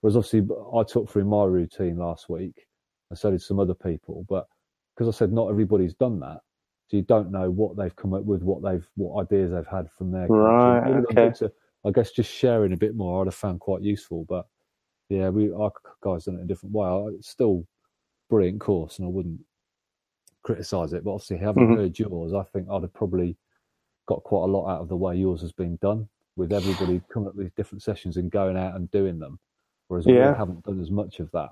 Whereas obviously, I took through my routine last week, and so did some other people, but because I said not everybody's done that, so you don't know what they've come up with, what they've, what ideas they've had from their. Right, It would have been okay. I guess just sharing a bit more, I'd have found quite useful. But yeah, we our guys done it in a different way. It's still brilliant course, and I wouldn't criticise it. But obviously, having Mhm. heard yours, I think I'd have probably got quite a lot out of the way yours has been done, with everybody [SIGHS] coming up with different sessions and going out and doing them. Whereas Yeah. we haven't done as much of that.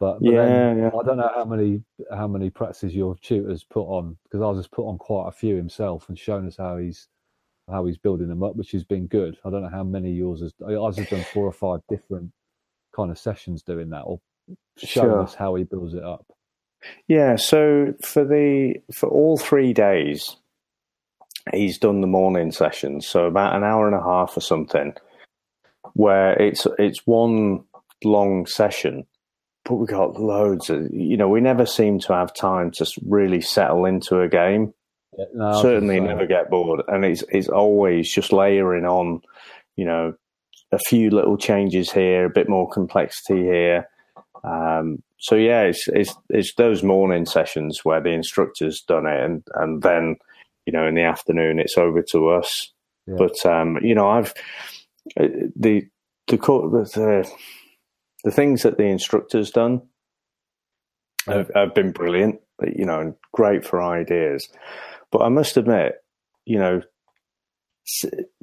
But, but Yeah, then yeah. I don't know how many how many practices your tutors put on because ours has put on quite a few himself and shown us how he's how he's building them up, which has been good. I don't know how many yours has. Ours has done four or five different kind of sessions doing that, or showing Sure. us how he builds it up. Yeah, so for the for all three days, he's done the morning sessions, so about an hour and a half or something, where it's it's one long session, but we got loads of you know we never seem to have time to really settle into a game. Yeah, no, Certainly never get bored, and it's it's always just layering on, you know, a few little changes here, a bit more complexity here. Um, so yeah, it's it's it's those morning sessions where the instructor's done it, and and then you know in the afternoon it's over to us. Yeah. But um, you know, I've uh, the the the the things that the instructor's done have, have been brilliant. You know, and great for ideas. But I must admit, you know,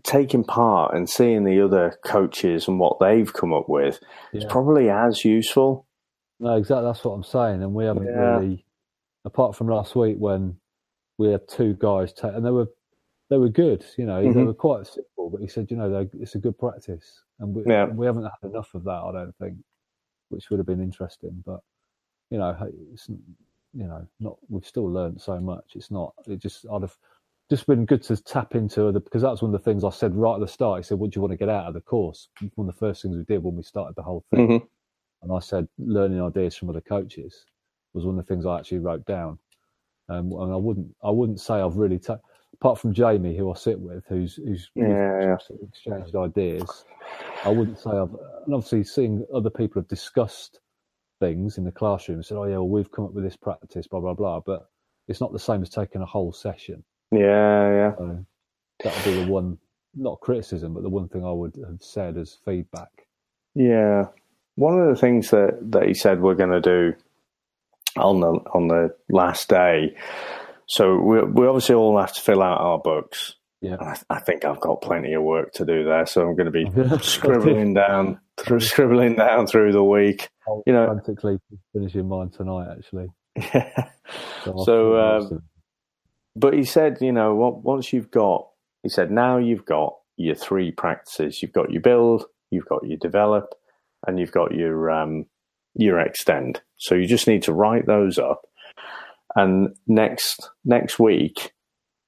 taking part and seeing the other coaches and what they've come up with is probably as useful. No, exactly. That's what I'm saying. And we haven't Yeah. really, apart from last week when we had two guys take, and they were they were good. You know, they Mhm. were quite simple. But he said, you know, it's a good practice, and we Yeah. we haven't had enough of that. I don't think, which would have been interesting. But you know, it's you know not. We've still learned so much. It's not. It just I'd have just been good to tap into other because that's one of the things I said right at the start. He said, "What do you want to get out of the course?" One of the first things we did when we started the whole thing Mhm. and I said learning ideas from other coaches was one of the things I actually wrote down. Um, and I wouldn't, I wouldn't say I've really, ta- apart from Jamie, who I sit with, who's who's Yeah, exchanged ideas. I wouldn't say I've, and obviously seeing other people have discussed things in the classroom and said, "Oh yeah, well we've come up with this practice, blah blah blah," but it's not the same as taking a whole session. Yeah, yeah. So that would be the one, not criticism, but the one thing I would have said as feedback. Yeah. One of the things that, that he said we're going to do on the on the last day. So we we obviously all have to fill out our books. Yeah. I, I think I've got plenty of work to do there, so I'm going to be [LAUGHS] scribbling down through [LAUGHS] scribbling down through the week. You know- frantically finishing mine tonight, actually. [LAUGHS] Yeah. I'll So, um, most of it. But he said, you know, once you've got, he said, now you've got your three practices. You've got your build, you've got your develop, and you've got your um, your extend. So you just need to write those up. And next next week,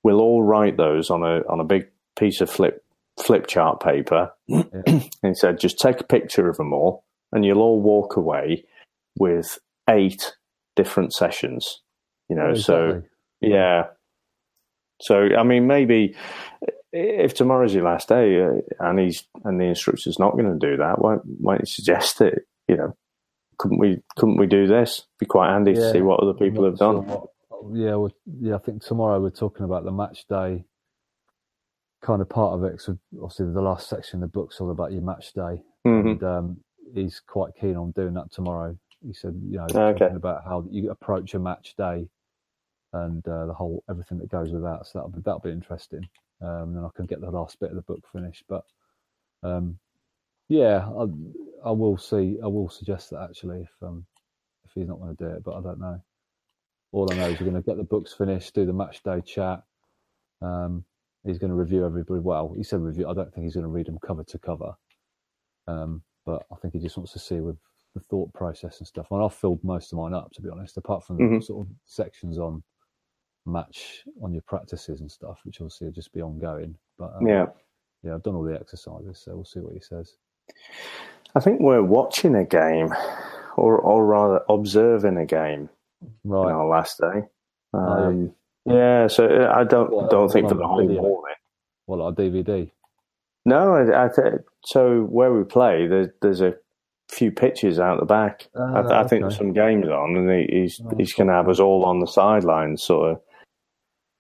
we'll all write those on a on a big piece of flip flip chart paper. [CLEARS THROAT] and he said, just take a picture of them all, and you'll all walk away with eight different sessions. You know, Yeah, so. Yeah. So I mean, maybe if tomorrow's your last day uh, and he's and the instructor's not going to do that, why why don't you suggest it? You know, couldn't we couldn't we do this? Be quite handy to see what other people have done. what- yeah, well, yeah. I think tomorrow we're talking about the match day kind of part of it. So obviously, the last section of the book's all about your match day, hmm and um, he's quite keen on doing that tomorrow. He said, you know, Okay. talking about how you approach a match day and uh, the whole everything that goes with that. So that'll be that'll be interesting. Um, then I can get the last bit of the book finished. But um, yeah, I, I will see. I will suggest that actually if um, if he's not going to do it, but I don't know. All I know is we're going to get the books finished, do the match day chat. Um, he's going to review everybody. Well, he said review. I don't think he's going to read them cover to cover. Um, but I think he just wants to see with the thought process and stuff. And I've filled most of mine up, to be honest, apart from the Mhm. sort of sections on match on your practices and stuff, which obviously will just be ongoing. But um, Yeah, yeah, I've done all the exercises, so we'll see what he says. I think we're watching a game, or or rather observing a game Right. on our last day. Oh, yeah. Um, yeah, so I don't Well, don't think the whole morning. Well, a DVD. No, I, I th- so where we play, there's there's a few pitches out the back. I, th- I think Ah, okay. there's some games on, and he, he's Oh, he's going to have us all on the sidelines, sort of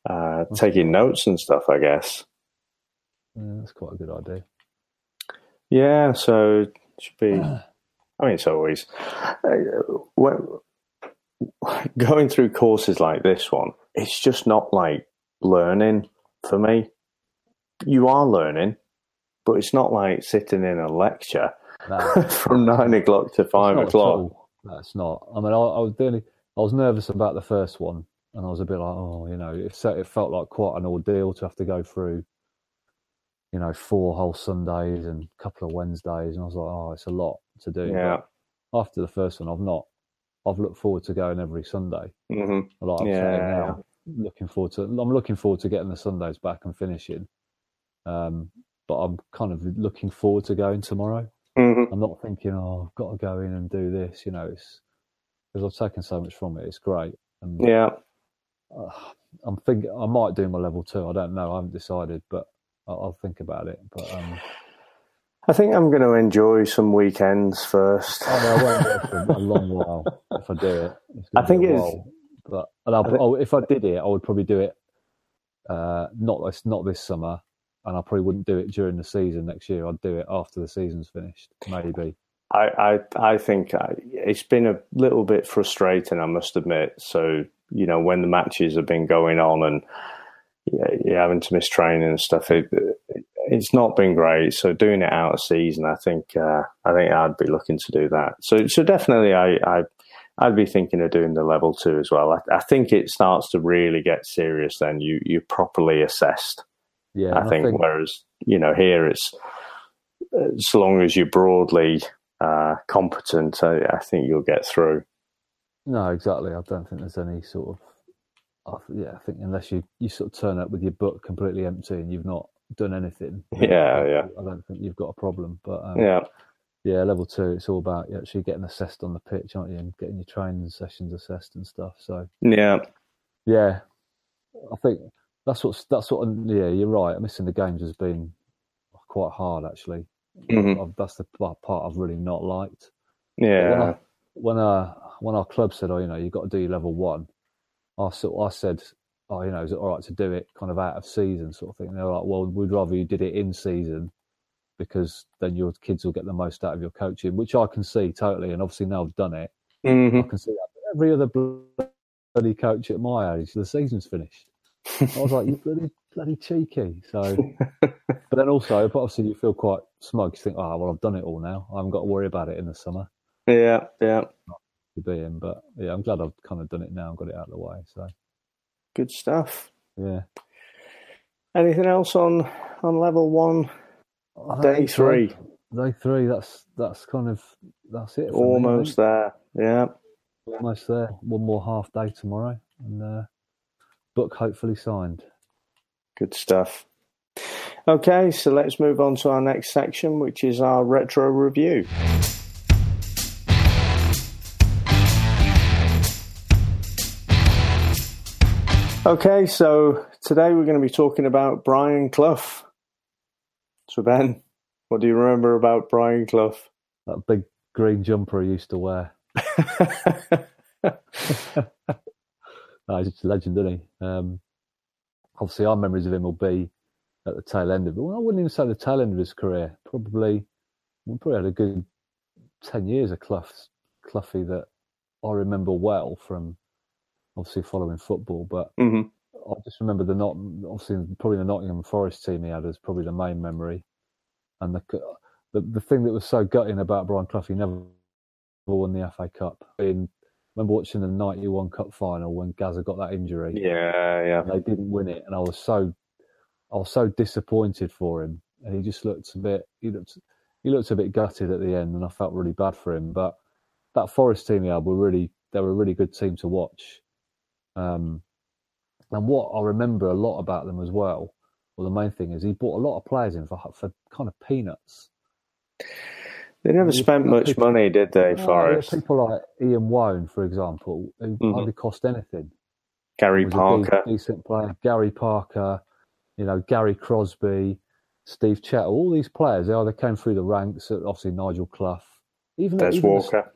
uh, taking notes and stuff. I guess. Yeah, that's quite a good idea. Yeah, so it should be. [CLEARS THROAT] I mean, it's always uh, when, going through courses like this one. It's just not like learning for me. You are learning, but it's not like sitting in a lecture No, [LAUGHS] from nine o'clock to five It's not at o'clock. That's not. I mean, I, I was really, I was nervous about the first one, and I was a bit like, oh, you know, it, it felt like quite an ordeal to have to go through you know, four whole Sundays and a couple of Wednesdays, and I was like, oh, it's a lot to do. Yeah. But after the first one, I've not. I've looked forward to going every Sunday. hmm Like I'm Yeah. saying now, looking forward to. I'm looking forward to getting the Sundays back and finishing. Um, but I'm kind of looking forward to going tomorrow. hmm I'm not thinking, oh, I've got to go in and do this. You know, it's because I've taken so much from it. It's great. And Yeah. Uh, [SIGHS] I'm thinking I might do my level two. I don't know. I haven't decided, but I'll, I'll think about it. But um, I think I'm going to enjoy some weekends first. I, mean, I won't do it for a [LAUGHS] long while if I do it. I think it's- while. But and I'll, I think- oh, if I did it, I would probably do it. Uh, not this, not this summer, and I probably wouldn't do it during the season next year. I'd do it after the season's finished, maybe. I, I, I think I, it's been a little bit frustrating, I must admit. So, you know, when the matches have been going on and yeah, you're having to miss training and stuff, it, it's not been great. So, doing it out of season, I think, uh, I think I'd be looking to do that. So, so definitely, I, I, I'd be thinking of doing the level two as well. I, I think it starts to really get serious. Then you, you're properly assessed. Yeah, I and think, Whereas you know here it's as long as you're broadly uh, competent, I, I think you'll get through. No, exactly. I don't think there's any sort of. I- Yeah, I think unless you, you sort of turn up with your book completely empty and you've not done anything. Yeah, I, yeah. I don't think you've got a problem. But um, Yeah, yeah, level two, it's all about you actually getting assessed on the pitch, aren't you, and getting your training sessions assessed and stuff. So yeah, yeah, I think that's what that's what. Yeah, you're right. Missing the games has been quite hard actually. Mhm. I've, that's the part I've really not liked. yeah, when uh when our club said, "Oh, you know, you've got to do your level one," I sort I said, "Oh, you know, is it all right to do it kind of out of season sort of thing?" And they were like, "Well, we'd rather you did it in season because then your kids will get the most out of your coaching," which I can see totally. And obviously now I've done it, hmm I can see that. But every other bloody coach at my age, the season's finished. I was like, "You [LAUGHS] bloody bloody cheeky." So, but then also, but obviously, you feel quite smug. You think, "Oh, well, I've done it all now. I haven't got to worry about it in the summer." yeah, yeah. to be in. But yeah, I'm glad I've kind of done it now and got it out of the way. So Good stuff. yeah, Anything else on on level one? I Day three, Day three. That's that's kind of that's it. me, almost think. there. Yeah, almost there. One more half day tomorrow, and uh, book hopefully signed. good stuff. Okay, so let's move on to our next section, which is our retro review. Okay, so today we're going to be talking about Brian Clough. So, Ben, what do you remember about Brian Clough? That big green jumper he used to wear. No, he's a legend, isn't he? Um, obviously, our memories of him will be at the tail end of it. Well, I wouldn't even say the tail end of his career. Probably, we probably had a good ten years of Clough, Cloughie that I remember well from obviously following football. But Mhm. I just remember the not obviously probably the Nottingham Forest team he had is probably the main memory, and the the, the thing that was so gutting about Brian Clough, he never won the FA Cup. In remember watching the '91 Cup final when Gazza got that injury. Yeah, yeah. and they didn't win it, and I was so I was so disappointed for him, and he just looked a bit he looked he looked a bit gutted at the end, and I felt really bad for him. But that Forest team he had were really they were a really good team to watch. Um, and what I remember a lot about them as well, well, the main thing is he bought a lot of players in for for kind of peanuts. They never Yeah, spent much people- money, did they, Forest? people like Ian Woan, for example, who Mhm. hardly cost anything. Gary Parker. de- decent player. Gary Parker, you know, Gary Crosby, Steve Chettle, all these players, they either came through the ranks, obviously Nigel Clough, even, Des even the- Walker.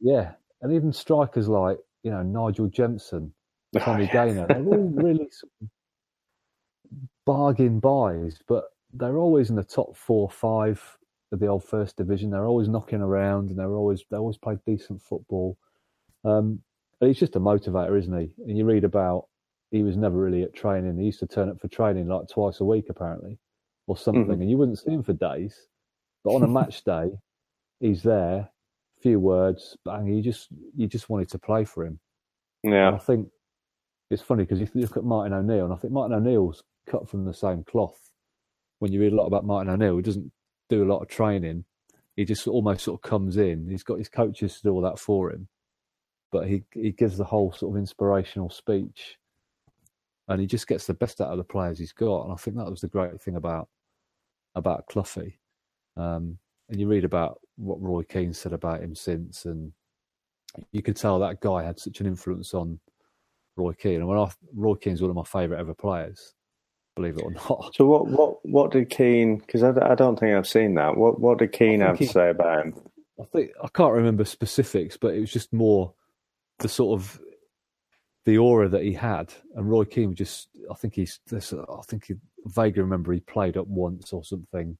yeah, and even strikers like, you know, Nigel Jemson, [LAUGHS] Tommy Gaynor, they're all really [LAUGHS] bargain buys, but they're always in the top four or five of the old first division. They're always knocking around and they're always they always play decent football. Um, and he's just a motivator, isn't he? And you read about he was never really at training. He used to turn up for training like twice a week, apparently, or something, Mhm. and you wouldn't see him for days. But on a [LAUGHS] match day, he's there, few words, bang. You just you just wanted to play for him. And I think it's funny because you look at Martin O'Neill, and I think Martin O'Neill's cut from the same cloth when you read a lot about Martin O'Neill, he doesn't do a lot of training. He just almost sort of comes in. He's got his coaches to do all that for him, but he he gives the whole sort of inspirational speech, and he just gets the best out of the players he's got. And I think that was the great thing about about Cloughie. Um, and you read about what Roy Keane said about him since, and you could tell that guy had such an influence on Roy Keane. And when I, Roy Keane's one of my favourite ever players, believe it or not. [LAUGHS] So what what what did Keane? Because I, I don't think I've seen that. What what did Keane have he, to say about him? I think I can't remember specifics, but it was just more the sort of the aura that he had. And Roy Keane just, I think he's, this, I think he vaguely remember he played up once or something,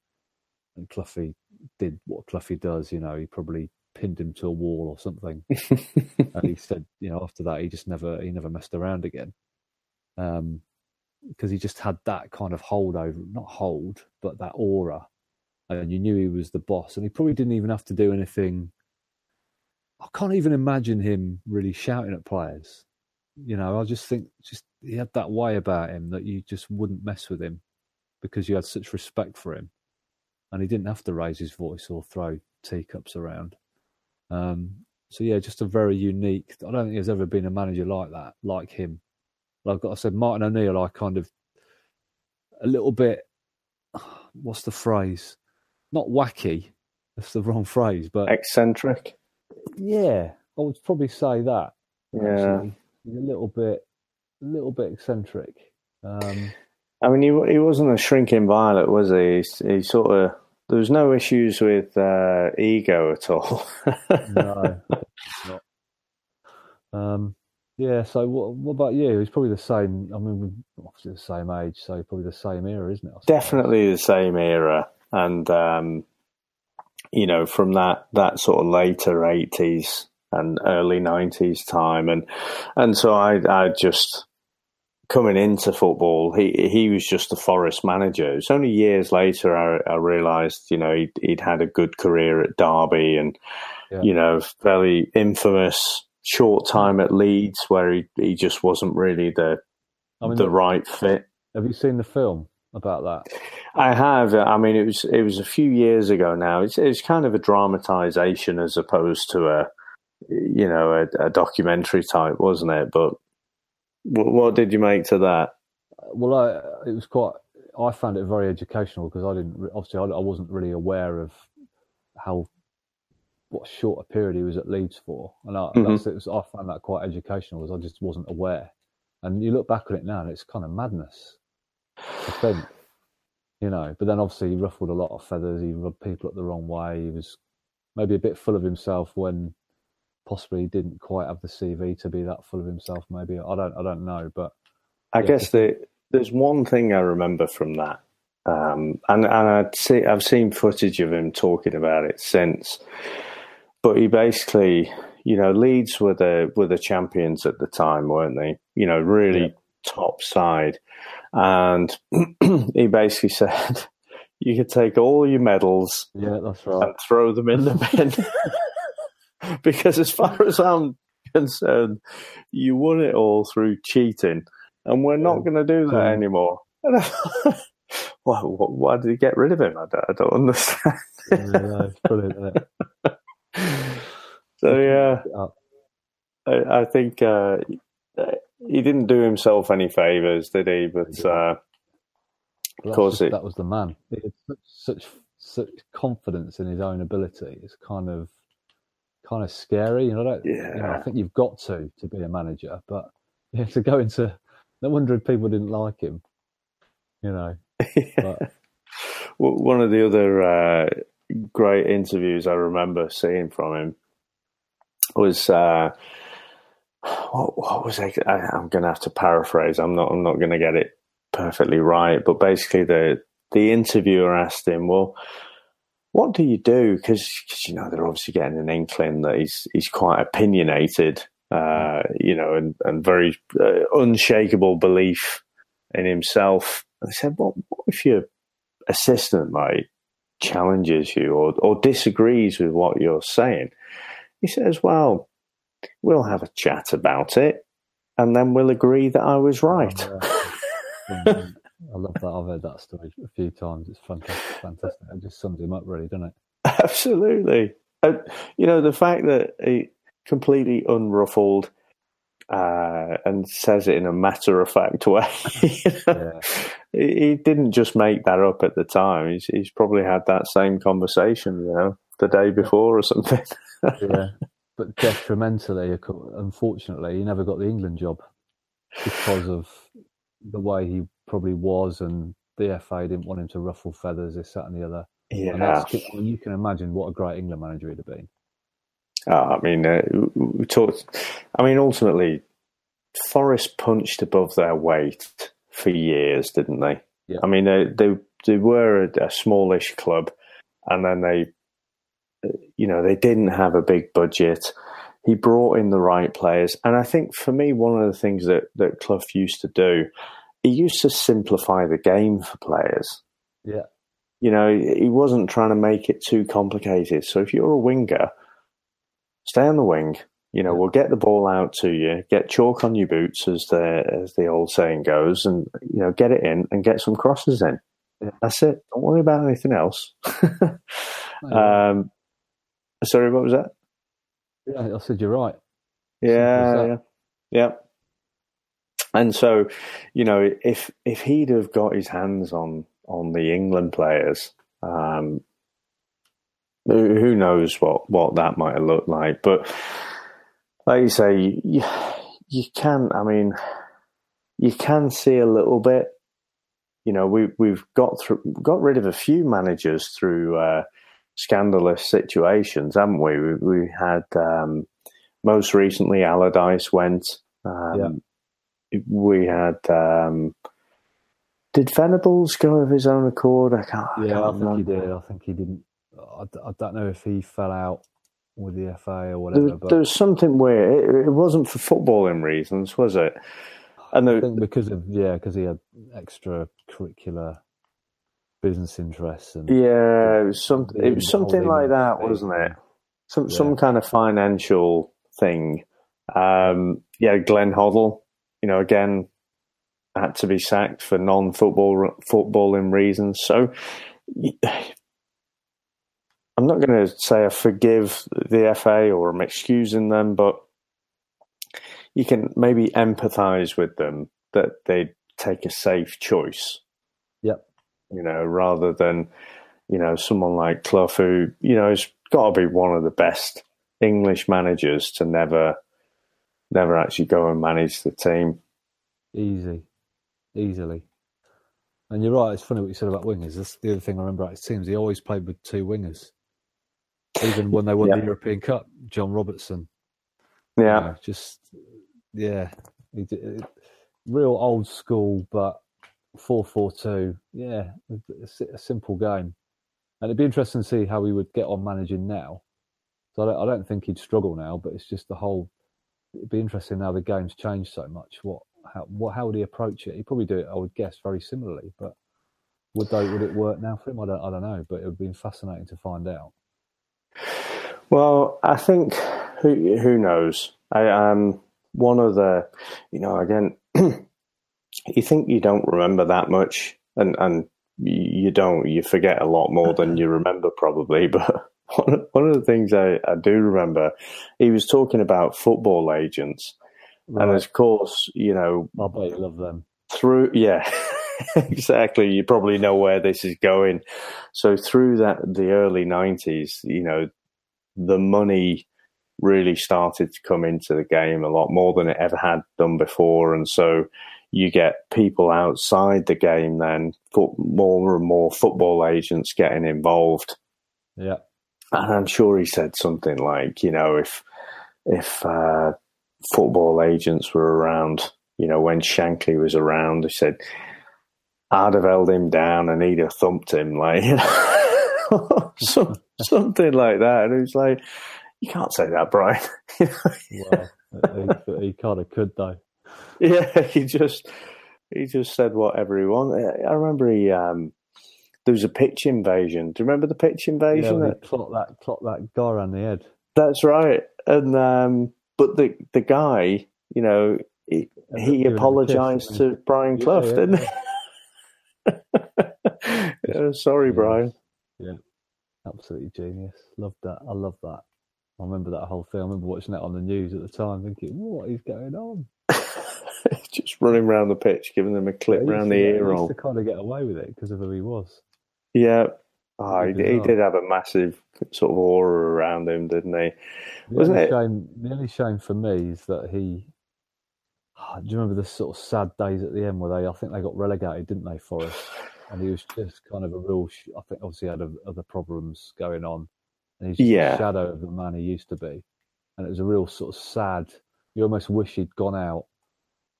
and Cloughie did what Cloughie does. You know, he probably pinned him to a wall or something. [LAUGHS] and he said, you know, after that, he just never he never messed around again, um, because he just had that kind of hold over, not hold, but that aura, and you knew he was the boss, and he probably didn't even have to do anything. I can't even imagine him really shouting at players. You know, I just think just he had that way about him that you just wouldn't mess with him because you had such respect for him, and he didn't have to raise his voice or throw teacups around. Um, so yeah, just a very unique. I don't think there's ever been a manager like that, like him. Like I said, Martin O'Neill, I kind of a little bit. [SIGHS] What's the phrase? Not wacky. That's the wrong phrase, but eccentric. Yeah, I would probably say that. Yeah, actually. A little bit, a little bit eccentric. Um, I mean, he he wasn't a shrinking violet, was he? He, he sort of there was no issues with uh, ego at all. [LAUGHS] no. [LAUGHS] Um, yeah. So, what, what about you? He's probably the same. I mean, obviously the same age, so probably the same era, isn't it? Definitely the same era, and um, you know, from that that sort of later eighties and early nineties time, and and so I I just coming into football, he he was just a Forest manager. It's only years later I, I realised, you know, he'd, he'd, had a good career at Derby and, yeah. you know, fairly infamous short time at Leeds where he, he just wasn't really the I mean, the right fit. Have you seen the film about that? I have. I mean, it was it was a few years ago now. It's it's kind of a dramatization as opposed to a you know a, a documentary type, wasn't it? But what, what did you make to that? Well, I, it was quite. I found it very educational because I didn't obviously I, I, wasn't really aware of how what short a period he was at Leeds for, and I, mm-hmm. was, I found that quite educational because I just wasn't aware. And you look back on it now, and it's kind of madness. I think, you know. But then obviously he ruffled a lot of feathers. He rubbed people up the wrong way. He was maybe a bit full of himself when possibly didn't quite have the CV to be that full of himself. Maybe I don't I don't know, but I yeah. guess the, there's one thing I remember from that, um, and and I'd see I've seen footage of him talking about it since, but he basically. You know, Leeds were the were the champions at the time, weren't they? You know, really yeah. top side, and [CLEARS THROAT] he basically [LAUGHS] said, "You could take all your medals, yeah, that's right, and throw them in the bin." [LAUGHS] [LAUGHS] because as far as I'm concerned, you won it all through cheating, and we're not going to do that anymore. [LAUGHS] why, why, did he get rid of him? I don't, I don't understand. yeah, it's brilliant, isn't it? [LAUGHS] so yeah, I, I think uh, he didn't do himself any favors, did he? But uh, of course, just, it, that was the man. He had such, such such confidence in his own ability. It's kind of kind of scary. You know, I, yeah. you know, I think you've got to to be a manager, but [LAUGHS] yeah, to go into no wonder people didn't like him. You know, [LAUGHS] one of the other uh, great interviews I remember seeing from him was uh, what, what, was I, I am going to have to paraphrase. I'm not. I'm not going to get it perfectly right, but basically the the interviewer asked him, "Well, what do you do? Because you know they're obviously getting an inkling that he's he's quite opinionated, uh, you know, and and very uh, unshakable belief in himself. And they said, "Well, what if your assistant like challenges you or or disagrees with what you're saying?" He says, "Well, we'll have a chat about it, and then we'll agree that I was right." [LAUGHS] I love that. I've heard that story a few times. It's fantastic, fantastic. It just sums him up, really, doesn't it? [LAUGHS] Absolutely. And, you know, the fact that he completely unruffled uh, and says it in a matter of fact [LAUGHS] way. yeah. He didn't just make that up at the time. He's, he's probably had that same conversation, you know, the day before or something. yeah. [LAUGHS] But detrimentally, unfortunately, he never got the England job because of the way he probably was, and the FA didn't want him to ruffle feathers, this, that, and the other. Yeah, and you can imagine what a great England manager he'd have been. Oh, I mean, uh, we talked. I mean, ultimately, Forest punched above their weight for years, didn't they? Yeah. I mean, they they, they were a, a smallish club, and then they, you know, they didn't have a big budget. He brought in the right players, and I think for me, one of the things that that Clough used to do, he used to simplify the game for players. Yeah. You know, he wasn't trying to make it too complicated. So if you're a winger, stay on the wing. You know, we'll get the ball out to you, get chalk on your boots, as the as the old saying goes, and you know, get it in and get some crosses in. That's it. Don't worry about anything else. [LAUGHS] [LAUGHS] um, sorry, what was that? Yeah, I said you're right. Yeah, yeah, yeah. And so, you know, if if he'd have got his hands on on the England players, um, who knows what what that might have looked like? But like you say, you, you can. I mean, you can see a little bit. You know, we we've got through, got rid of a few managers through uh, scandalous situations, haven't we? We, we had um, most recently Allardyce went. Um, yeah. We had. Um, did Venables go of his own accord? I can't. Yeah, I, can't I think remember. he did. I think he didn't. I, I, don't know if he fell out with the FA or whatever. There, there was something weird. It, it, wasn't for footballing reasons, was it? And the, I think because of yeah, because he had extra curricular business interests and yeah, it was something. It was something like that, wasn't it? Some yeah. some kind of financial thing. Um, yeah, Glenn Hoddle. You know, again, had to be sacked for non-football footballing reasons. So I'm not going to say I forgive the FA or I'm excusing them, but you can maybe empathise with them that they take a safe choice. Yep. You know, rather than, you know, someone like Clough who, you know, has got to be one of the best English managers to never, never actually go and manage the team. Easy. Easily. And you're right, it's funny what you said about wingers. That's the other thing I remember about his teams. He always played with two wingers even when they won yeah. the European Cup, John Robertson. Yeah, you know, just yeah, real old school, but four four two. Yeah, a, a, simple game, and it'd be interesting to see how he would get on managing now. So I don't, I don't think he'd struggle now, but it's just the whole. It'd be interesting now the game's changed so much. What how what how would he approach it? He'd probably do it, I would guess, very similarly, but. Would they? Would it work now for him? I don't. I don't know, but it would be fascinating to find out. Well, I think who who knows. I um one of the you know again [CLEARS THROAT] you think you don't remember that much and and you don't you forget a lot more than you remember probably [LAUGHS] but one, one of the things I, I do remember he was talking about football agents right. and of course you know I bet you love them through yeah [LAUGHS] exactly. You probably know where this is going. So through that, the early nineties, you know, the money really started to come into the game a lot more than it ever had done before, and so you get people outside the game then, more and more football agents getting involved. Yeah, and I'm sure he said something like, you know, if if uh, football agents were around, you know, when Shankly was around, he said I'd have held him down and he'd have thumped him, [LAUGHS] like you know, [LAUGHS] Some, something like that. And it was like, you can't say that, Brian. [LAUGHS] well, he, he kind of could though. Yeah, he just he just said whatever he wanted. I remember he um, there was a pitch invasion. Do you remember the pitch invasion? Yeah, that clocked that clocked that guy around the head. That's right. And um, but the the guy, you know, he, he apologized to Brian Clough, yeah, yeah, didn't he? [LAUGHS] yeah, sorry, Yeah. Brian. Yeah, absolutely genius. Loved that. I love that. I remember that whole thing. I remember watching that on the news at the time, thinking, "What is going on?" [LAUGHS] Just running around the pitch, giving them a clip he round the ear he used roll. to kind of get away with it because of who he was. Yeah. Oh, he, he did have a massive sort of aura around him, didn't he? The Wasn't only it- shame, the only shame for me is that he. Ah, do you remember the sort of sad days at the end where they? I think they got relegated, didn't they, Forest? And he was just kind of a real. I think obviously had a- other problems going on, and he's just Yeah. a shadow of the man he used to be. And it was a real sort of sad. You almost wish he'd gone out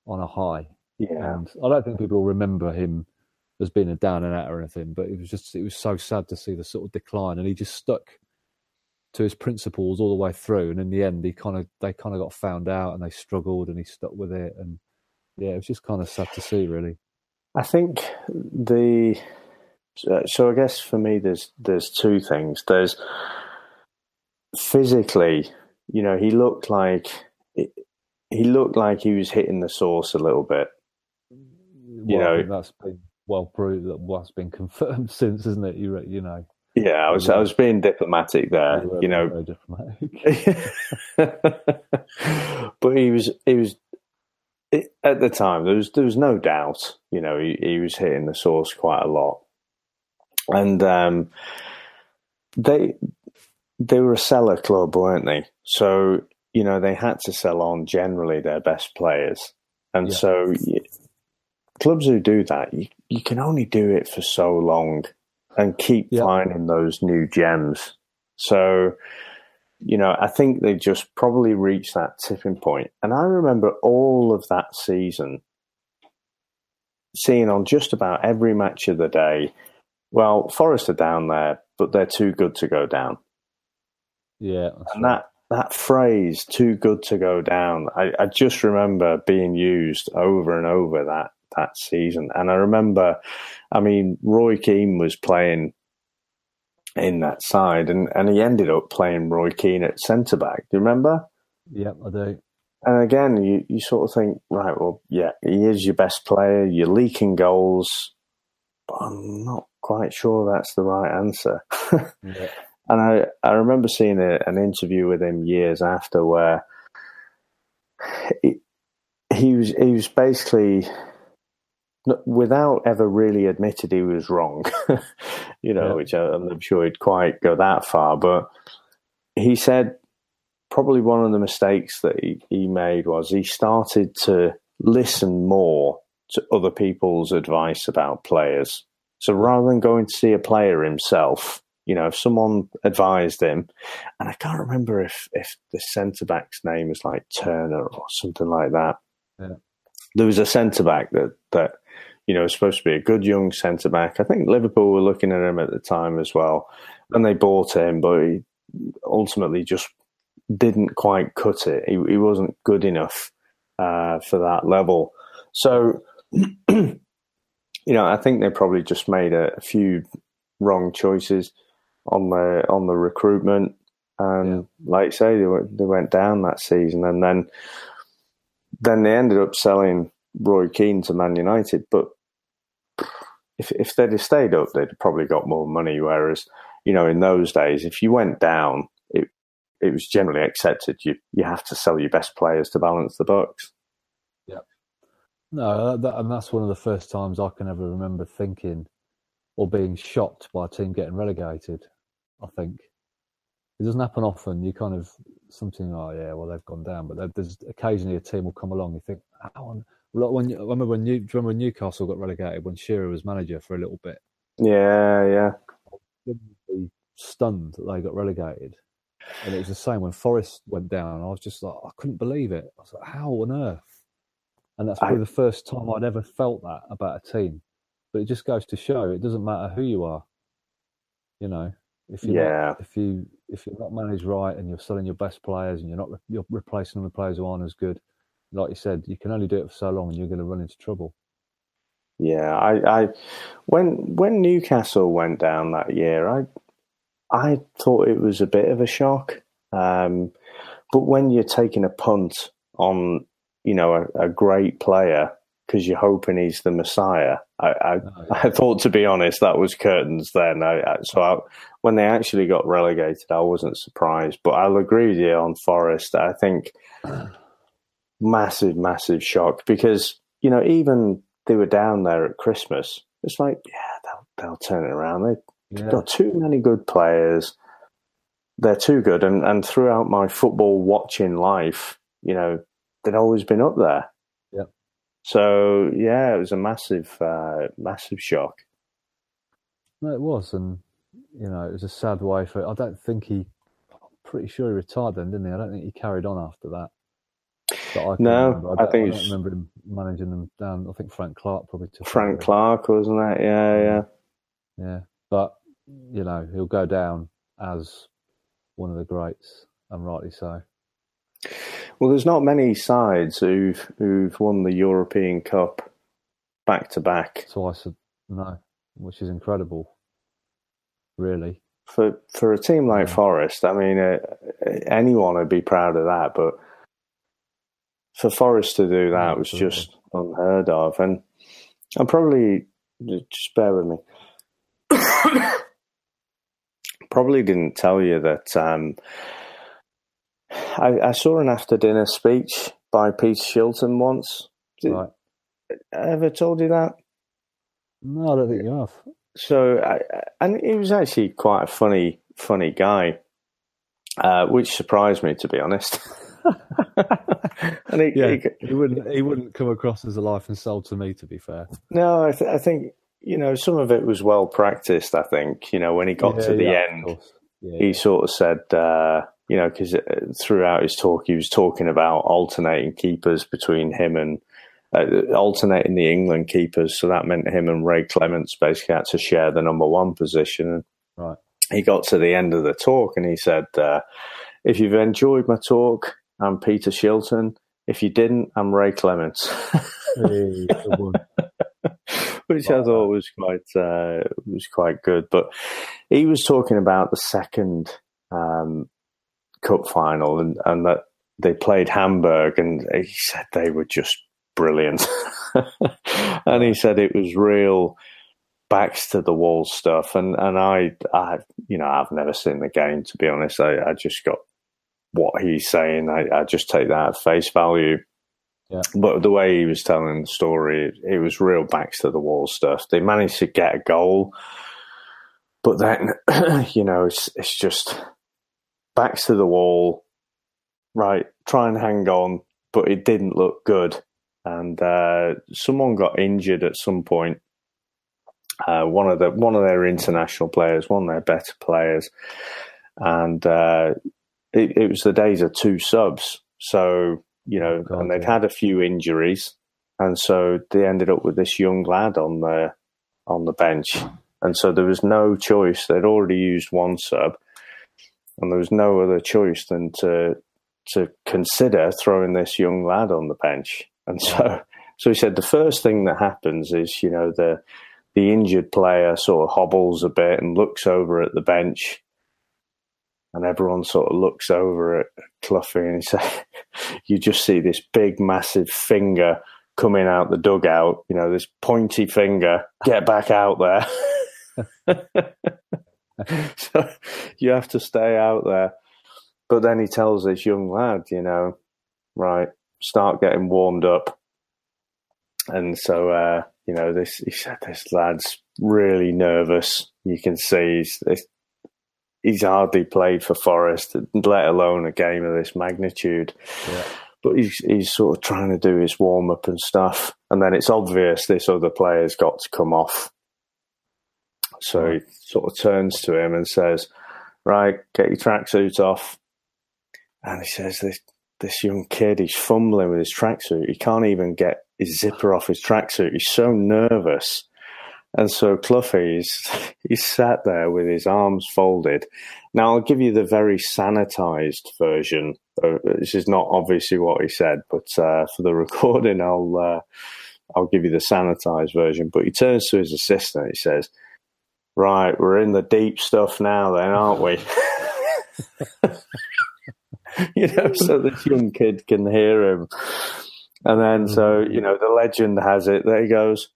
on a high. Yeah. And I don't think people will remember him as being a down and out or anything, but it was just it was so sad to see the sort of decline, and he just stuck to his principles all the way through. And in the end, he kind of they kind of got found out, and they struggled, and he stuck with it. And yeah, it was just kind of sad to see, really. I think the so- I guess for me there's there's two things. There's physically, you know, he looked like he looked like he was hitting the sauce a little bit. Well, I know- that's been well proved. That what's been [LAUGHS] confirmed since, isn't it? You re- you know, Yeah, I was I was being diplomatic there, you know. very diplomatic. [LAUGHS] [LAUGHS] but he was he was at the time there was there was no doubt, you know, he, he was hitting the sauce quite a lot, and um, they they were a seller club, weren't they? So you know they had to sell on generally their best players, and Yeah. so clubs who do that, you you can only do it for so long, and keep Yeah. finding those new gems. So you know, I think they just probably reached that tipping point. And I remember all of that season seeing on just about every match of the day, well, Forest are down there, but they're too good to go down. yeah, And that that phrase, too good to go down, I, I just remember being used over and over that that season. And I remember, I mean, Roy Keane was playing in that side, and, and he ended up playing Roy Keane at centre back. Do you remember? yeah, I do. And again, you, you sort of think, right, well, yeah, he is your best player. You're leaking goals, but I'm not quite sure that's the right answer. [LAUGHS] Yeah. And I, I remember seeing a, an interview with him years after where he, he was he was basically without ever really admitted he was wrong, [LAUGHS] you know, Yeah. which I'm not sure he'd quite go that far, but he said probably one of the mistakes that he, he made was he started to listen more to other people's advice about players. So rather than going to see a player himself, you know, if someone advised him, and I can't remember if if the centre back's name is like Turner or something like that. Yeah. There was a centre back that that you know was supposed to be a good young centre back. I think Liverpool were looking at him at the time as well, and they bought him, but he ultimately just didn't quite cut it. He, he wasn't good enough uh, for that level. So, [CLEARS THROAT] you know, I think they probably just made a, a few wrong choices on the on the recruitment, and like I say, they went, they went down that season, and then then they ended up selling Roy Keane to Man United. But if if they'd have stayed up, they'd probably got more money. Whereas, you know, in those days, if you went down, it it was generally accepted you you have to sell your best players to balance the books. Yeah, no, that, and that's one of the first times I can ever remember thinking or being shocked by a team getting relegated. I think it doesn't happen often. You kind of something, oh yeah, well they've gone down, but there- there's occasionally a team will come along. You think, how on? Like when I remember when you, do you remember when Newcastle got relegated when Shearer was manager for a little bit. Yeah, yeah, Genuinely Stunned that they got relegated, and it was the same when Forest went down. I was just like, I couldn't believe it. I was like, how on earth? And that's I- probably the first time I'd ever felt that about a team. But it just goes to show it doesn't matter who you are. You know, if you Yeah. if you if you're not managed right and you're selling your best players and you're not re- you're replacing them with players who aren't as good, like you said, you can only do it for so long and you're going to run into trouble. yeah. I, I when when Newcastle went down that year, I I thought it was a bit of a shock. Um, but when you're taking a punt on, you know, a, a great player, because you're hoping he's the Messiah. I, I, oh, yeah. I, thought, to be honest, that was curtains then. I, so when they actually got relegated, I wasn't surprised. But I'll agree with you on Forest. I think massive, massive shock because you know even they were down there at Christmas. It's like, yeah, they'll they'll turn it around. They've yeah. got too many good players. They're too good, and and throughout my football watching life, you know, they'd always been up there. Yeah. So yeah, it was a massive, uh, massive shock. No, it was, and you know, it was a sad way for. I don't think he. I'm pretty sure he retired then, didn't he? I don't think he carried on after that. I no, I, I, think I don't remember him managing them down. I think Frank Clark probably took. Frank Clark wasn't that? Yeah, yeah, yeah. But you know, he'll go down as one of the greats, and rightly so. Well, there's not many sides who've who've won the European Cup back to back twice. No, which is incredible, really. For for a team like yeah. Forest, I mean, uh, anyone would be proud of that. But for Forest to do that was just unheard of, and I'm probably just bear with me. [COUGHS] probably didn't tell you that. Um, I, I, saw an after dinner speech by Peter Shilton once. Did, right. I ever told you that? No, I don't think you have. So, I, and he was actually quite a funny, funny guy, uh, which surprised me to be honest. [LAUGHS] [LAUGHS] and he, yeah, he, he, wouldn't he wouldn't come across as a life and soul to me. To be fair, no, I, th- I think you know some of it was well practiced. I think you know when he got yeah, to the yeah, end, yeah, he sort of said, uh, you know, because uh, throughout his talk he was talking about alternating keepers between him and. Uh, alternating the England keepers, so that meant him and Ray Clemence basically had to share the number one position. Right. He got to the end of the talk and he said, uh, "If you've enjoyed my talk, I'm Peter Shilton. If you didn't, I'm Ray Clemence. hey, [LAUGHS] Which wow. I thought was quite uh, was quite good. But he was talking about the second um, cup final and, and that they played Hamburg, and he said they were just brilliant. [LAUGHS] and he said it was real backs to the wall stuff. And and I I you know I've never seen the game to be honest. I, I just got what he's saying, I, I just take that at face value. Yeah. But the way he was telling the story, it, was real backs to the wall stuff. They managed to get a goal, but then, [CLEARS THROAT] you know, it's, it's just backs to the wall, right? Try and hang on, but it didn't look good. And uh, someone got injured at some point. Uh, one of the one of their international players, one of their better players, and uh, it, it was the days of two subs. So, you know, God, and they'd yeah. had a few injuries. And so they ended up with this young lad on the on the bench. And so there was no choice. They'd already used one sub, and there was no other choice than to to consider throwing this young lad on the bench. And so, [LAUGHS] so he said the first thing that happens is, you know, the the injured player sort of hobbles a bit and looks over at the bench and everyone sort of looks over at Cloughie and he [LAUGHS] said, you just see this big, massive finger coming out the dugout, you know, this pointy finger, get back out there. [LAUGHS] so you have to stay out there. But then he tells this young lad, you know, right, start getting warmed up. And so, uh, you know, this, he said, this lad's really nervous. You can see he's, he's hardly played for Forest, let alone a game of this magnitude. Yeah. But he's he's sort of trying to do his warm up and stuff, and then it's obvious this other player's got to come off. So he sort of turns to him and says, "Right, get your tracksuit off." And he says, "This this young kid, he's fumbling with his tracksuit. He can't even get his zipper off his tracksuit. He's so nervous." And so Cloughie's he's sat there with his arms folded. Now I'll give you the very sanitized version. This is not obviously what he said, but uh, for the [LAUGHS] recording, I'll uh, I'll give you the sanitized version. But he turns to his assistant. He says, "Right, we're in the deep stuff now, then, aren't we?" [LAUGHS] you know, so this young kid can hear him. And then, so, you know, the legend has it that he goes,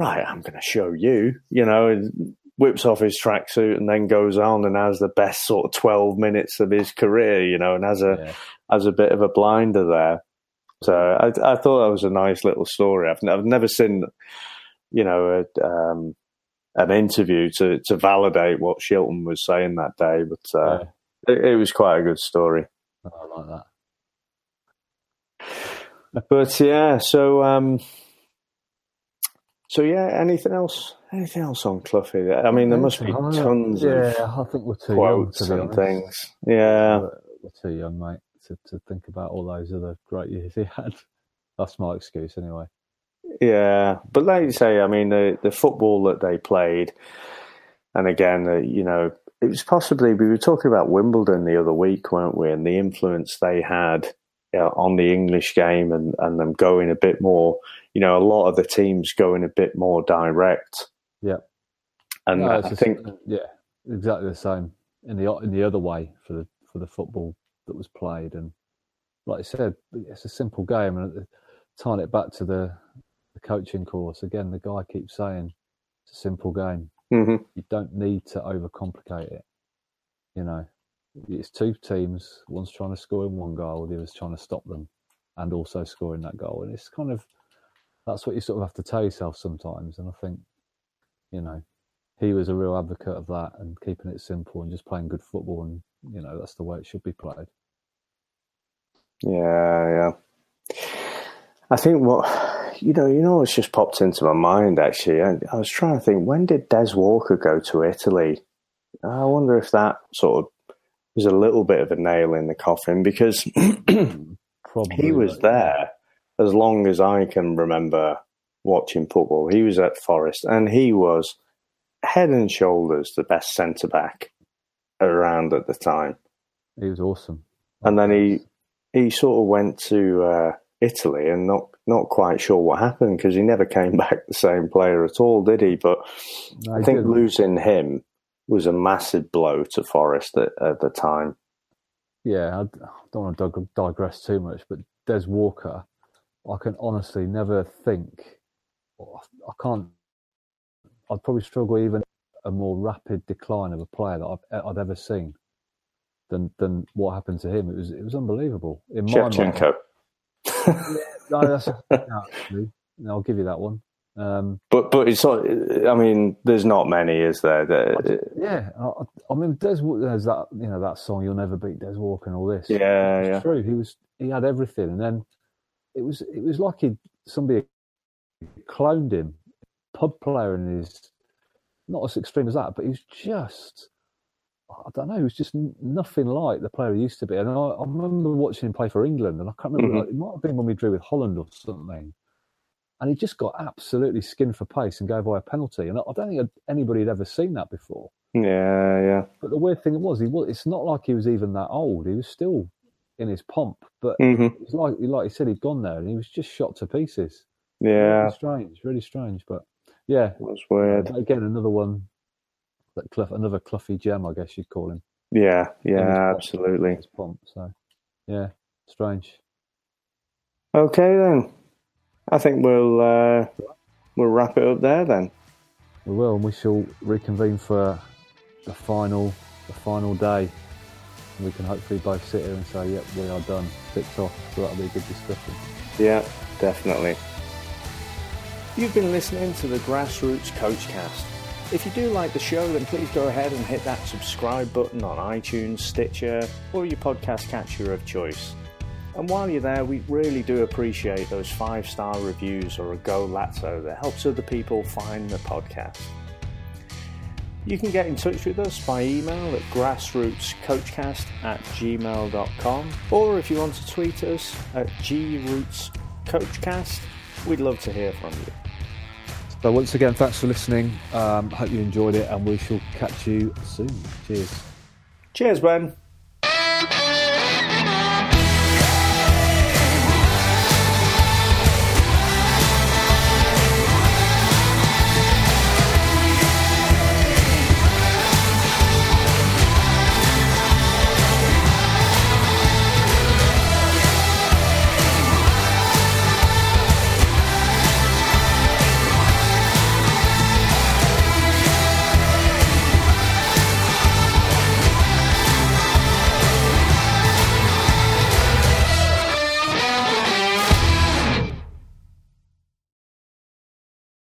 right, I'm going to show you, you know, whips off his tracksuit and then goes on and has the best sort of 12 minutes of his career, you know, and has a, yeah. has a bit of a blinder there. So I, I thought that was a nice little story. I've, I've never seen, you know, a, um, an interview to, to validate what Shilton was saying that day, but uh, yeah. it, it, was quite a good story. I like that. But yeah, so um, so yeah, anything else? Anything else on Cloughie? I mean, there must be tons yeah, of I think we're too quotes young, and things. Yeah, we're, we're, too young, mate, to, to think about all those other great years he [LAUGHS] had. That's my excuse, anyway. Yeah, but like you say, I mean, the the football that they played, and again, uh, you know, it was possibly we were talking about Wimbledon the other week, weren't we? And the influence they had know, on the English game and, and them going a bit more, you know, a lot of the teams going a bit more direct. Yeah. And no, I think, yeah, exactly the same in the in the other way for the for the football that was played. And like I said, it's a simple game. And tying it back to the the coaching course again, the guy keeps saying it's a simple game. Mm-hmm. You don't need to overcomplicate it. You know, it's two teams. One's trying to score in one goal, the other's trying to stop them, and also scoring that goal. And it's kind of that's what you sort of have to tell yourself sometimes. And I think, you know, he was a real advocate of that and keeping it simple and just playing good football. And you know, that's the way it should be played. Yeah, yeah. I think what you know, you know, it's just popped into my mind. Actually, I, I was trying to think when did Des Walker go to Italy? I wonder if that sort of was a little bit of a nail in the coffin because [CLEARS THROAT] he was there as long as I can remember watching football. He was at Forest and he was head and shoulders the best centre back around at the time. He was awesome. And then he he sort of went to uh, Italy and not not quite sure what happened because he never came [LAUGHS] back the same player at all, did he? But no, I think didn't. losing him was a massive blow to Forest at, at the time. Yeah, I don't want to digress too much, but Des Walker, I can honestly never think, I can't, I'd probably struggle even a more rapid decline of a player that I've, I'd ever seen than than what happened to him. It was it was unbelievable. In Shevchenko. yeah, no, that's [LAUGHS] actually, I'll give you that one. Um, but but it's I mean, there's not many, is there? That, yeah, I, I, mean, Des, there's that you know that song "You'll Never Beat Des Walker" and all this. Yeah, yeah. True. He was he had everything, and then it was it was like he somebody cloned him, pub player, and he's not as extreme as that, but he was just I don't know, he was just nothing like the player he used to be. And I, I remember watching him play for England, and I can't remember, mm-hmm. like, it might have been when we drew with Holland or something and he just got absolutely skinned for pace and gave away a penalty. And I don't think anybody had ever seen that before. Yeah, yeah. But the weird thing was, he was. It's not like he was even that old. He was still in his pomp, but mm-hmm. it's like like he said, he'd gone there and he was just shot to pieces. Yeah, really strange, really strange. But yeah, that's weird. Again, another one that Clough, another Cloughie gem, I guess you'd call him. Yeah, yeah, absolutely. His pomp. So yeah, strange. Okay then. I think we'll uh, we'll wrap it up there then. We will, and we shall reconvene for the final the final day. We can hopefully both sit here and say, "Yep, we are done, ticked off." So that'll be a good discussion. Yeah, definitely. You've been listening to the Grassroots Coachcast. If you do like the show, then please go ahead and hit that subscribe button on iTunes, Stitcher, or your podcast catcher of choice. And while you're there, we really do appreciate those five star reviews or a Go Lazzo that helps other people find the podcast. You can get in touch with us by email at grassrootscoachcast at gmail.com or if you want to tweet us at grootscoachcast, we'd love to hear from you. So once again, thanks for listening. Um, hope you enjoyed it and we shall catch you soon. Cheers. Cheers, Ben.